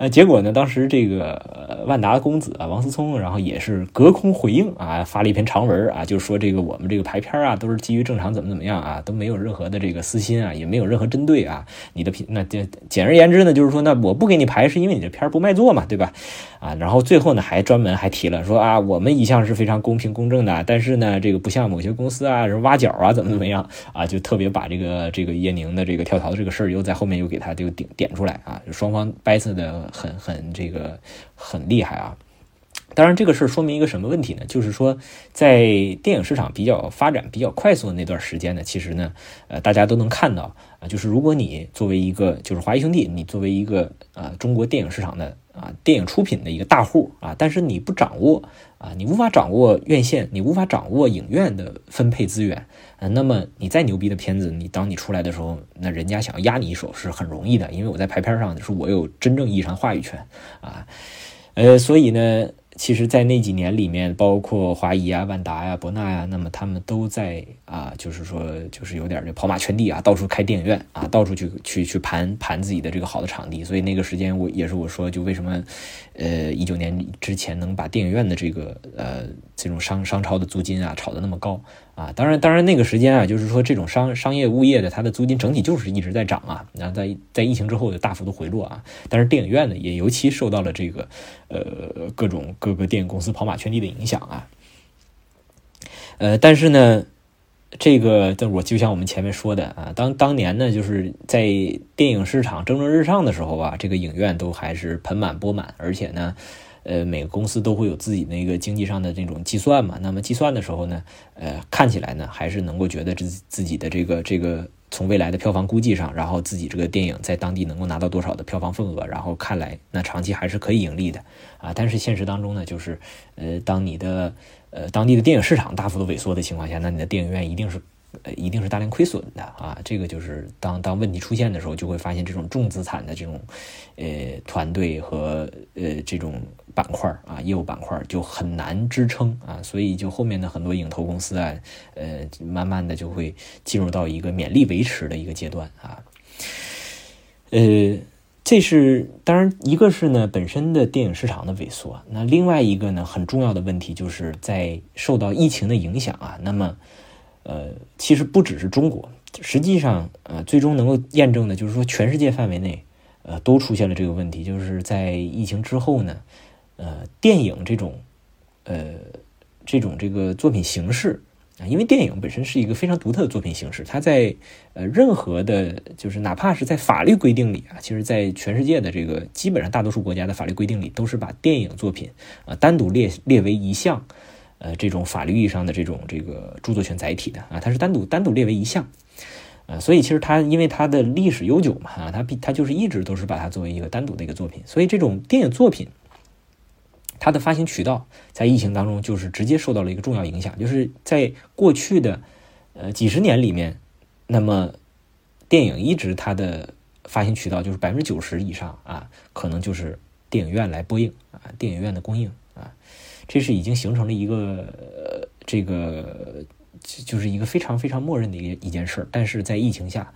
呃，结果呢？当时这个万达公子啊，王思聪，然后也是隔空回应啊，发了一篇长文啊，就是说这个我们这个排片啊，都是基于正常怎么怎么样啊，都没有任何的这个私心啊，也没有任何针对啊。你的片那简简而言之呢，就是说那我不给你排，是因为你这片不卖座嘛，对吧？啊，然后最后呢，还专门还提了说啊，我们一向是非常公平公正的，但是呢，这个不像某些公司啊，人挖角啊，怎么怎么样啊，就特别把这个这个叶宁的这个跳槽这个事儿又在后面又给他就点点出来啊，双方掰扯的很很这个很厉害啊！当然，这个事儿说明一个什么问题呢？就是说，在电影市场比较发展比较快速的那段时间呢，其实呢，呃，大家都能看到啊，就是如果你作为一个就是华谊兄弟，你作为一个啊中国电影市场的啊电影出品的一个大户啊，但是你不掌握啊，你无法掌握院线，你无法掌握影院的分配资源。啊，那么你再牛逼的片子，你当你出来的时候，那人家想要压你一手是很容易的，因为我在排片上是我有真正意义上话语权啊，呃，所以呢。其实，在那几年里面，包括华谊啊、万达呀、博纳呀，那么他们都在啊，就是说，就是有点这跑马圈地啊，到处开电影院啊，到处去去去盘盘自己的这个好的场地。所以那个时间，我也是我说，就为什么，呃，一九年之前能把电影院的这个呃这种商商超的租金啊炒得那么高。啊，当然，当然，那个时间啊，就是说这种商商业物业的，它的租金整体就是一直在涨啊。那在在疫情之后的，大幅度回落啊。但是电影院呢，也尤其受到了这个呃各种各个电影公司跑马圈地的影响啊。呃，但是呢，这个，我就像我们前面说的啊，当当年呢，就是在电影市场蒸蒸日上的时候啊，这个影院都还是盆满钵满，而且呢。呃，每个公司都会有自己那个经济上的那种计算嘛。那么计算的时候呢，呃，看起来呢还是能够觉得自自己的这个这个从未来的票房估计上，然后自己这个电影在当地能够拿到多少的票房份额，然后看来那长期还是可以盈利的啊。但是现实当中呢，就是呃，当你的呃当地的电影市场大幅度萎缩的情况下，那你的电影院一定是。呃，一定是大量亏损的啊！这个就是当当问题出现的时候，就会发现这种重资产的这种呃团队和呃这种板块啊，业务板块就很难支撑啊，所以就后面的很多影投公司啊，呃，慢慢的就会进入到一个勉力维持的一个阶段啊。呃，这是当然，一个是呢本身的电影市场的萎缩，那另外一个呢很重要的问题就是在受到疫情的影响啊，那么。呃，其实不只是中国，实际上，呃，最终能够验证的，就是说，全世界范围内，呃，都出现了这个问题，就是在疫情之后呢，呃，电影这种，呃，这种这个作品形式啊，因为电影本身是一个非常独特的作品形式，它在呃任何的，就是哪怕是在法律规定里啊，其实，在全世界的这个基本上大多数国家的法律规定里，都是把电影作品啊单独列列为一项，呃，这种法律意义上的这种这个著作权载体的啊，它是单独单独列为一项。啊，所以其实它因为它的历史悠久嘛，啊，它它就是一直都是把它作为一个单独的一个作品，所以这种电影作品，它的发行渠道在疫情当中就是直接受到了一个重要影响，就是在过去的呃几十年里面，那么电影一直它的发行渠道就是百分之九十以上啊，可能就是电影院来播映啊，电影院的供应，这是已经形成了一个呃这个。就是一个非常非常默认的一一件事，但是在疫情下，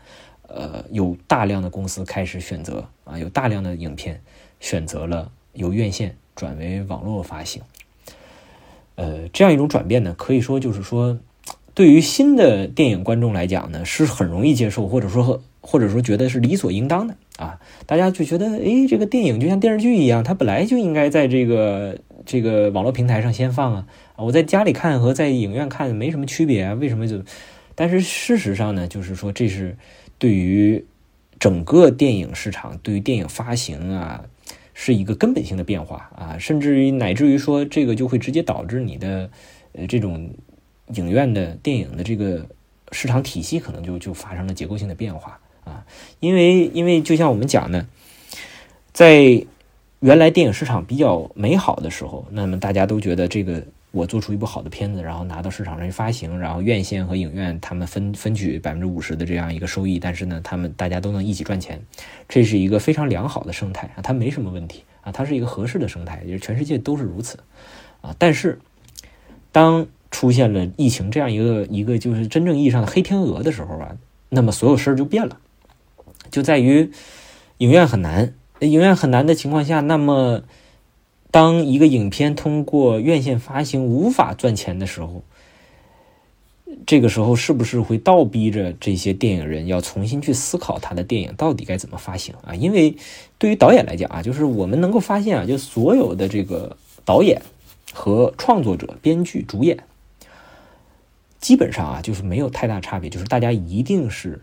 呃，有大量的公司开始选择啊，有大量的影片选择了由院线转为网络发行，呃，这样一种转变呢，可以说就是说，对于新的电影观众来讲呢，是很容易接受，或者说或者说觉得是理所应当的啊，大家就觉得，哎，这个电影就像电视剧一样，它本来就应该在这个这个网络平台上先放啊。我在家里看和在影院看没什么区别啊？为什么就？但是事实上呢，就是说这是对于整个电影市场、对于电影发行啊，是一个根本性的变化啊，甚至于乃至于说这个就会直接导致你的呃这种影院的电影的这个市场体系可能就就发生了结构性的变化啊，因为因为就像我们讲的，在原来电影市场比较美好的时候，那么大家都觉得这个。我做出一部好的片子，然后拿到市场上去发行，然后院线和影院他们分分取百分之五十的这样一个收益，但是呢，他们大家都能一起赚钱，这是一个非常良好的生态啊，它没什么问题啊，它是一个合适的生态，就是全世界都是如此啊。但是当出现了疫情这样一个一个就是真正意义上的黑天鹅的时候啊，那么所有事儿就变了，就在于影院很难，影院很难的情况下，那么。当一个影片通过院线发行无法赚钱的时候，这个时候是不是会倒逼着这些电影人要重新去思考他的电影到底该怎么发行啊？因为对于导演来讲啊，就是我们能够发现啊，就所有的这个导演和创作者、编剧、主演，基本上啊就是没有太大差别，就是大家一定是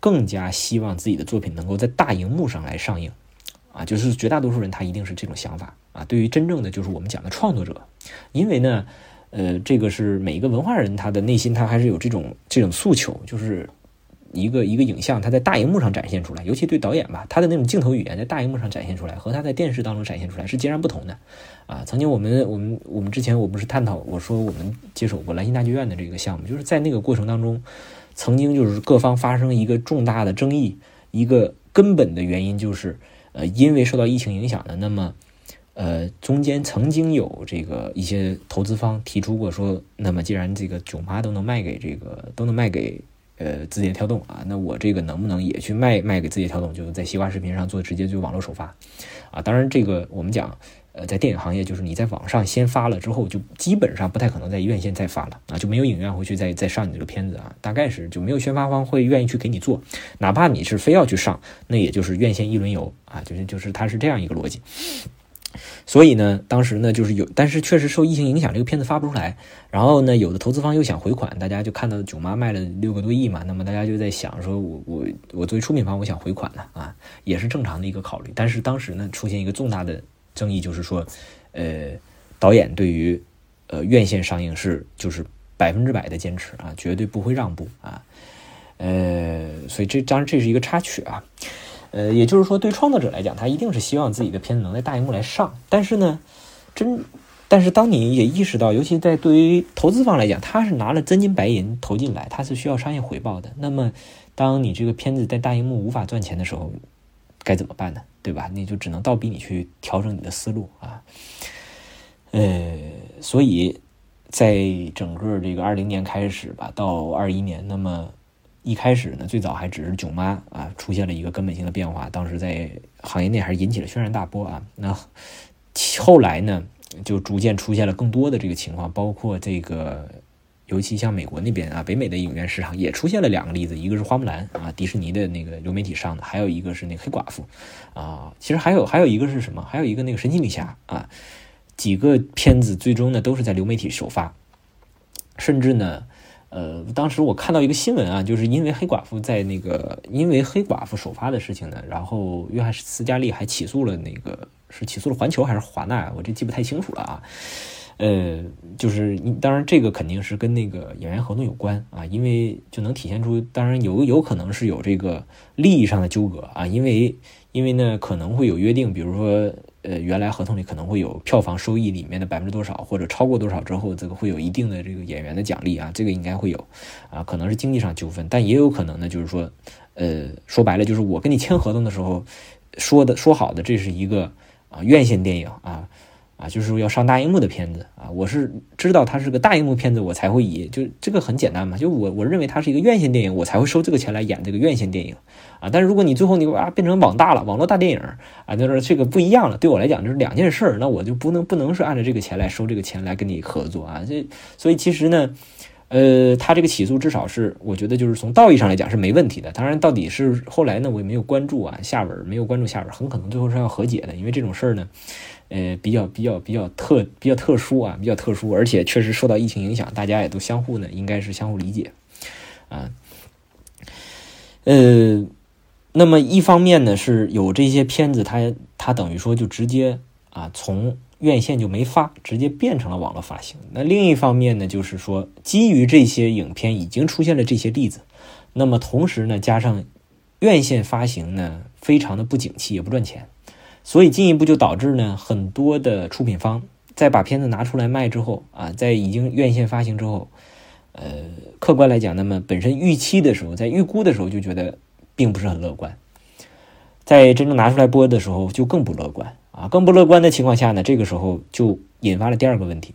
更加希望自己的作品能够在大荧幕上来上映啊，就是绝大多数人他一定是这种想法。啊，对于真正的就是我们讲的创作者，因为呢，呃，这个是每一个文化人他的内心他还是有这种这种诉求，就是一个一个影像他在大荧幕上展现出来，尤其对导演吧，他的那种镜头语言在大荧幕上展现出来，和他在电视当中展现出来是截然不同的。啊，曾经我们我们我们之前我不是探讨我说我们接手过兰心大剧院的这个项目，就是在那个过程当中，曾经就是各方发生一个重大的争议，一个根本的原因就是呃，因为受到疫情影响的，那么。呃，中间曾经有这个一些投资方提出过说，那么既然这个囧妈都能卖给这个都能卖给呃字节跳动啊，那我这个能不能也去卖卖给字节跳动？就是在西瓜视频上做直接就网络首发啊。当然，这个我们讲，呃，在电影行业，就是你在网上先发了之后，就基本上不太可能在院线再发了啊，就没有影院会去再再上你这个片子啊。大概是就没有宣发方会愿意去给你做，哪怕你是非要去上，那也就是院线一轮游啊，就是就是它是这样一个逻辑。所以呢，当时呢就是有，但是确实受疫情影响，这个片子发不出来。然后呢，有的投资方又想回款，大家就看到囧妈卖了六个多亿嘛，那么大家就在想说，我我我作为出品方，我想回款呢啊，也是正常的一个考虑。但是当时呢，出现一个重大的争议，就是说，呃，导演对于呃院线上映是就是百分之百的坚持啊，绝对不会让步啊，呃，所以这当然这是一个插曲啊。呃，也就是说，对创作者来讲，他一定是希望自己的片子能在大荧幕来上。但是呢，真，但是当你也意识到，尤其在对于投资方来讲，他是拿了真金白银投进来，他是需要商业回报的。那么，当你这个片子在大荧幕无法赚钱的时候，该怎么办呢？对吧？你就只能倒逼你去调整你的思路啊。呃，所以在整个这个二零年开始吧，到二一年，那么。一开始呢，最早还只是囧妈啊，出现了一个根本性的变化，当时在行业内还是引起了轩然大波啊。那后来呢，就逐渐出现了更多的这个情况，包括这个，尤其像美国那边啊，北美的影院市场也出现了两个例子，一个是花木兰啊，迪士尼的那个流媒体上的，还有一个是那个黑寡妇啊。其实还有还有一个是什么？还有一个那个神奇女侠啊，几个片子最终呢都是在流媒体首发甚至呢，呃，当时我看到一个新闻啊，就是因为黑寡妇在那个因为黑寡妇首发的事情呢，然后约翰斯嘉丽还起诉了那个是起诉了环球还是华纳，我这记不太清楚了啊。呃，就是你当然，这个肯定是跟那个演员合同有关啊，因为就能体现出，当然有有可能是有这个利益上的纠葛啊，因为因为呢可能会有约定，比如说呃原来合同里可能会有票房收益里面的百分之多少，或者超过多少之后，这个会有一定的这个演员的奖励啊，这个应该会有啊，可能是经济上纠纷，但也有可能呢，就是说呃说白了就是我跟你签合同的时候说的说好的这是一个啊院线电影啊。啊，就是说要上大荧幕的片子啊，我是知道它是个大荧幕片子，我才会以就这个很简单嘛，就我我认为它是一个院线电影，我才会收这个钱来演这个院线电影啊。但是如果你最后你啊变成网大了，网络大电影啊，就是这个不一样了，对我来讲就是两件事，那我就不能不能是按照这个钱来收这个钱来跟你合作啊。这所以其实呢，呃，他这个起诉至少是我觉得就是从道义上来讲是没问题的。当然到底是后来呢，我也没有关注啊下文没有关注下文，很可能最后是要和解的，因为这种事儿呢。呃，比较比较比较特比较特殊啊，比较特殊，而且确实受到疫情影响，大家也都相互呢，应该是相互理解啊。呃，那么一方面呢，是有这些片子，它它等于说就直接啊从院线就没发，直接变成了网络发行。那另一方面呢，就是说基于这些影片已经出现了这些例子，那么同时呢，加上院线发行呢，非常的不景气，也不赚钱。所以进一步就导致呢，很多的出品方在把片子拿出来卖之后啊，在已经院线发行之后，呃，客观来讲，那么本身预期的时候，在预估的时候就觉得并不是很乐观，在真正拿出来播的时候就更不乐观啊，更不乐观的情况下呢，这个时候就引发了第二个问题，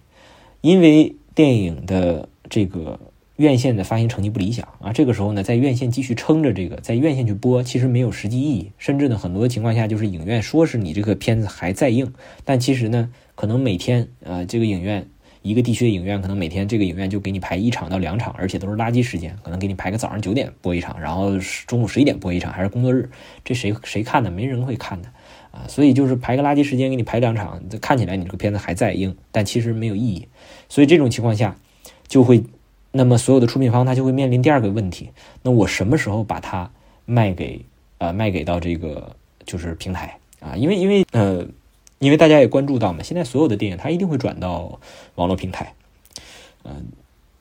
因为电影的这个。院线的发行成绩不理想啊，这个时候呢，在院线继续撑着这个，在院线去播，其实没有实际意义。甚至呢，很多情况下就是影院说是你这个片子还在映，但其实呢，可能每天呃，这个影院一个地区的影院可能每天这个影院就给你排一场到两场，而且都是垃圾时间，可能给你排个早上九点播一场，然后中午十一点播一场，还是工作日，这谁谁看的？没人会看的啊。所以就是排个垃圾时间给你排两场，看起来你这个片子还在映，但其实没有意义。所以这种情况下就会。那么所有的出品方他就会面临第二个问题，那我什么时候把它卖给呃卖给到这个就是平台啊？因为因为呃因为大家也关注到嘛，现在所有的电影它一定会转到网络平台，嗯，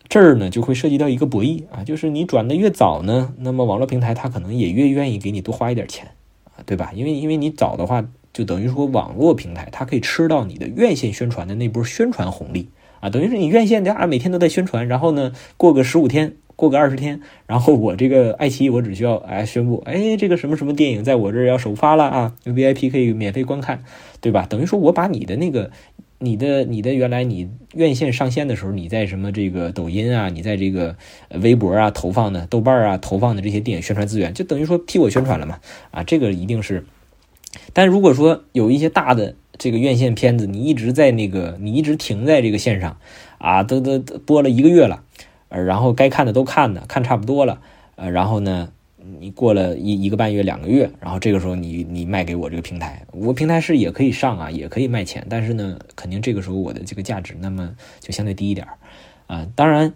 这儿呢就会涉及到一个博弈啊，就是你转的越早呢，那么网络平台它可能也越愿意给你多花一点钱啊，对吧？因为因为你早的话，就等于说网络平台它可以吃到你的院线宣传的那波宣传红利。啊，等于是你院线的啊，每天都在宣传，然后呢，过个十五天，过个二十天，然后我这个爱奇艺，我只需要哎宣布，哎，这个什么什么电影在我这儿要首发了啊，VIP 可以免费观看，对吧？等于说我把你的那个，你的你的原来你院线上线的时候，你在什么这个抖音啊，你在这个微博啊投放的，豆瓣啊投放的这些电影宣传资源，就等于说替我宣传了嘛？啊，这个一定是。但如果说有一些大的。这个院线片子，你一直在那个，你一直停在这个线上，啊，都都播了一个月了，呃，然后该看的都看的，看差不多了，呃，然后呢，你过了一一个半月、两个月，然后这个时候你你卖给我这个平台，我平台是也可以上啊，也可以卖钱，但是呢，肯定这个时候我的这个价值那么就相对低一点，啊，当然，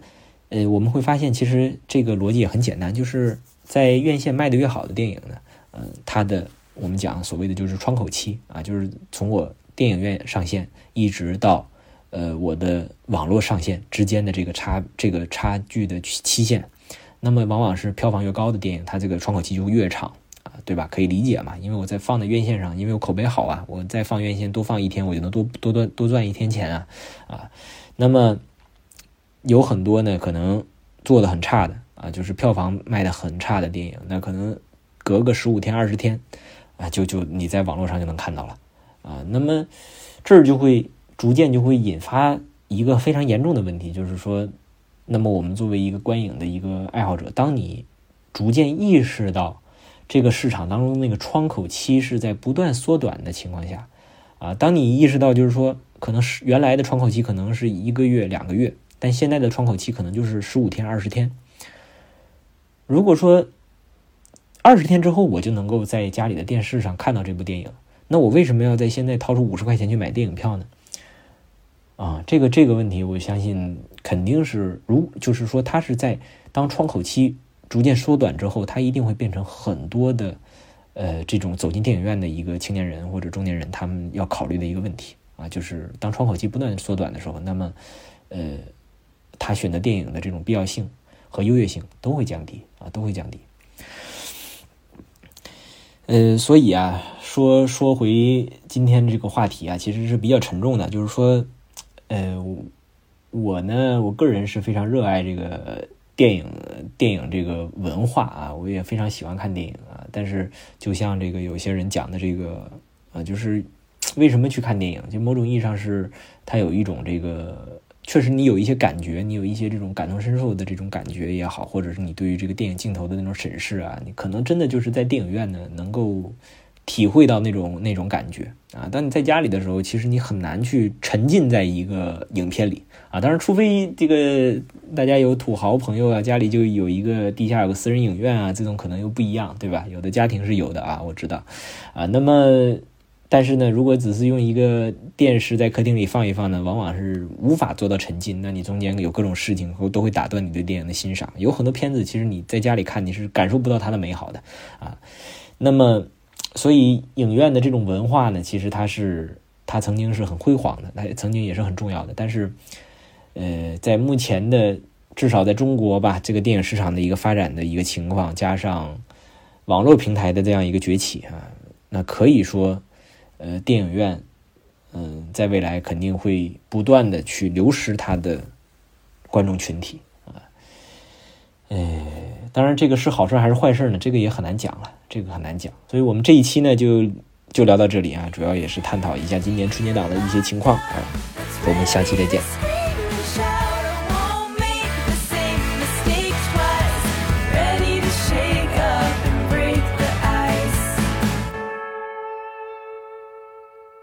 呃，我们会发现其实这个逻辑也很简单，就是在院线卖的越好的电影呢，嗯，它的。我们讲所谓的就是窗口期啊，就是从我电影院上线一直到呃我的网络上线之间的这个差这个差距的期限，那么往往是票房越高的电影，它这个窗口期就越长啊，对吧？可以理解嘛？因为我在放在院线上，因为我口碑好啊，我再放院线多放一天，我就能多多多多赚一天钱啊啊。那么有很多呢，可能做的很差的啊，就是票房卖的很差的电影，那可能隔个十五天二十天。啊，就就你在网络上就能看到了，啊，那么这儿就会逐渐就会引发一个非常严重的问题，就是说，那么我们作为一个观影的一个爱好者，当你逐渐意识到这个市场当中那个窗口期是在不断缩短的情况下，啊，当你意识到就是说，可能是原来的窗口期可能是一个月两个月，但现在的窗口期可能就是十五天二十天，如果说。二十天之后，我就能够在家里的电视上看到这部电影。那我为什么要在现在掏出五十块钱去买电影票呢？啊，这个这个问题，我相信肯定是，如就是说，它是在当窗口期逐渐缩短之后，它一定会变成很多的，呃，这种走进电影院的一个青年人或者中年人，他们要考虑的一个问题啊，就是当窗口期不断缩短的时候，那么，呃，他选择电影的这种必要性和优越性都会降低啊，都会降低。呃，所以啊，说说回今天这个话题啊，其实是比较沉重的。就是说，呃，我呢，我个人是非常热爱这个电影，电影这个文化啊，我也非常喜欢看电影啊。但是，就像这个有些人讲的这个啊，就是为什么去看电影？就某种意义上是它有一种这个。确实，你有一些感觉，你有一些这种感同身受的这种感觉也好，或者是你对于这个电影镜头的那种审视啊，你可能真的就是在电影院呢能够体会到那种那种感觉啊。当你在家里的时候，其实你很难去沉浸在一个影片里啊。当然，除非这个大家有土豪朋友啊，家里就有一个地下有个私人影院啊，这种可能又不一样，对吧？有的家庭是有的啊，我知道啊。那么。但是呢，如果只是用一个电视在客厅里放一放呢，往往是无法做到沉浸。那你中间有各种事情，都会打断你对电影的欣赏。有很多片子，其实你在家里看，你是感受不到它的美好的啊。那么，所以影院的这种文化呢，其实它是它曾经是很辉煌的，它曾经也是很重要的。但是，呃，在目前的至少在中国吧，这个电影市场的一个发展的一个情况，加上网络平台的这样一个崛起啊，那可以说。呃，电影院，嗯，在未来肯定会不断的去流失它的观众群体啊。哎，当然这个是好事还是坏事呢？这个也很难讲了，这个很难讲。所以我们这一期呢，就就聊到这里啊，主要也是探讨一下今年春节档的一些情况啊。我们下期再见。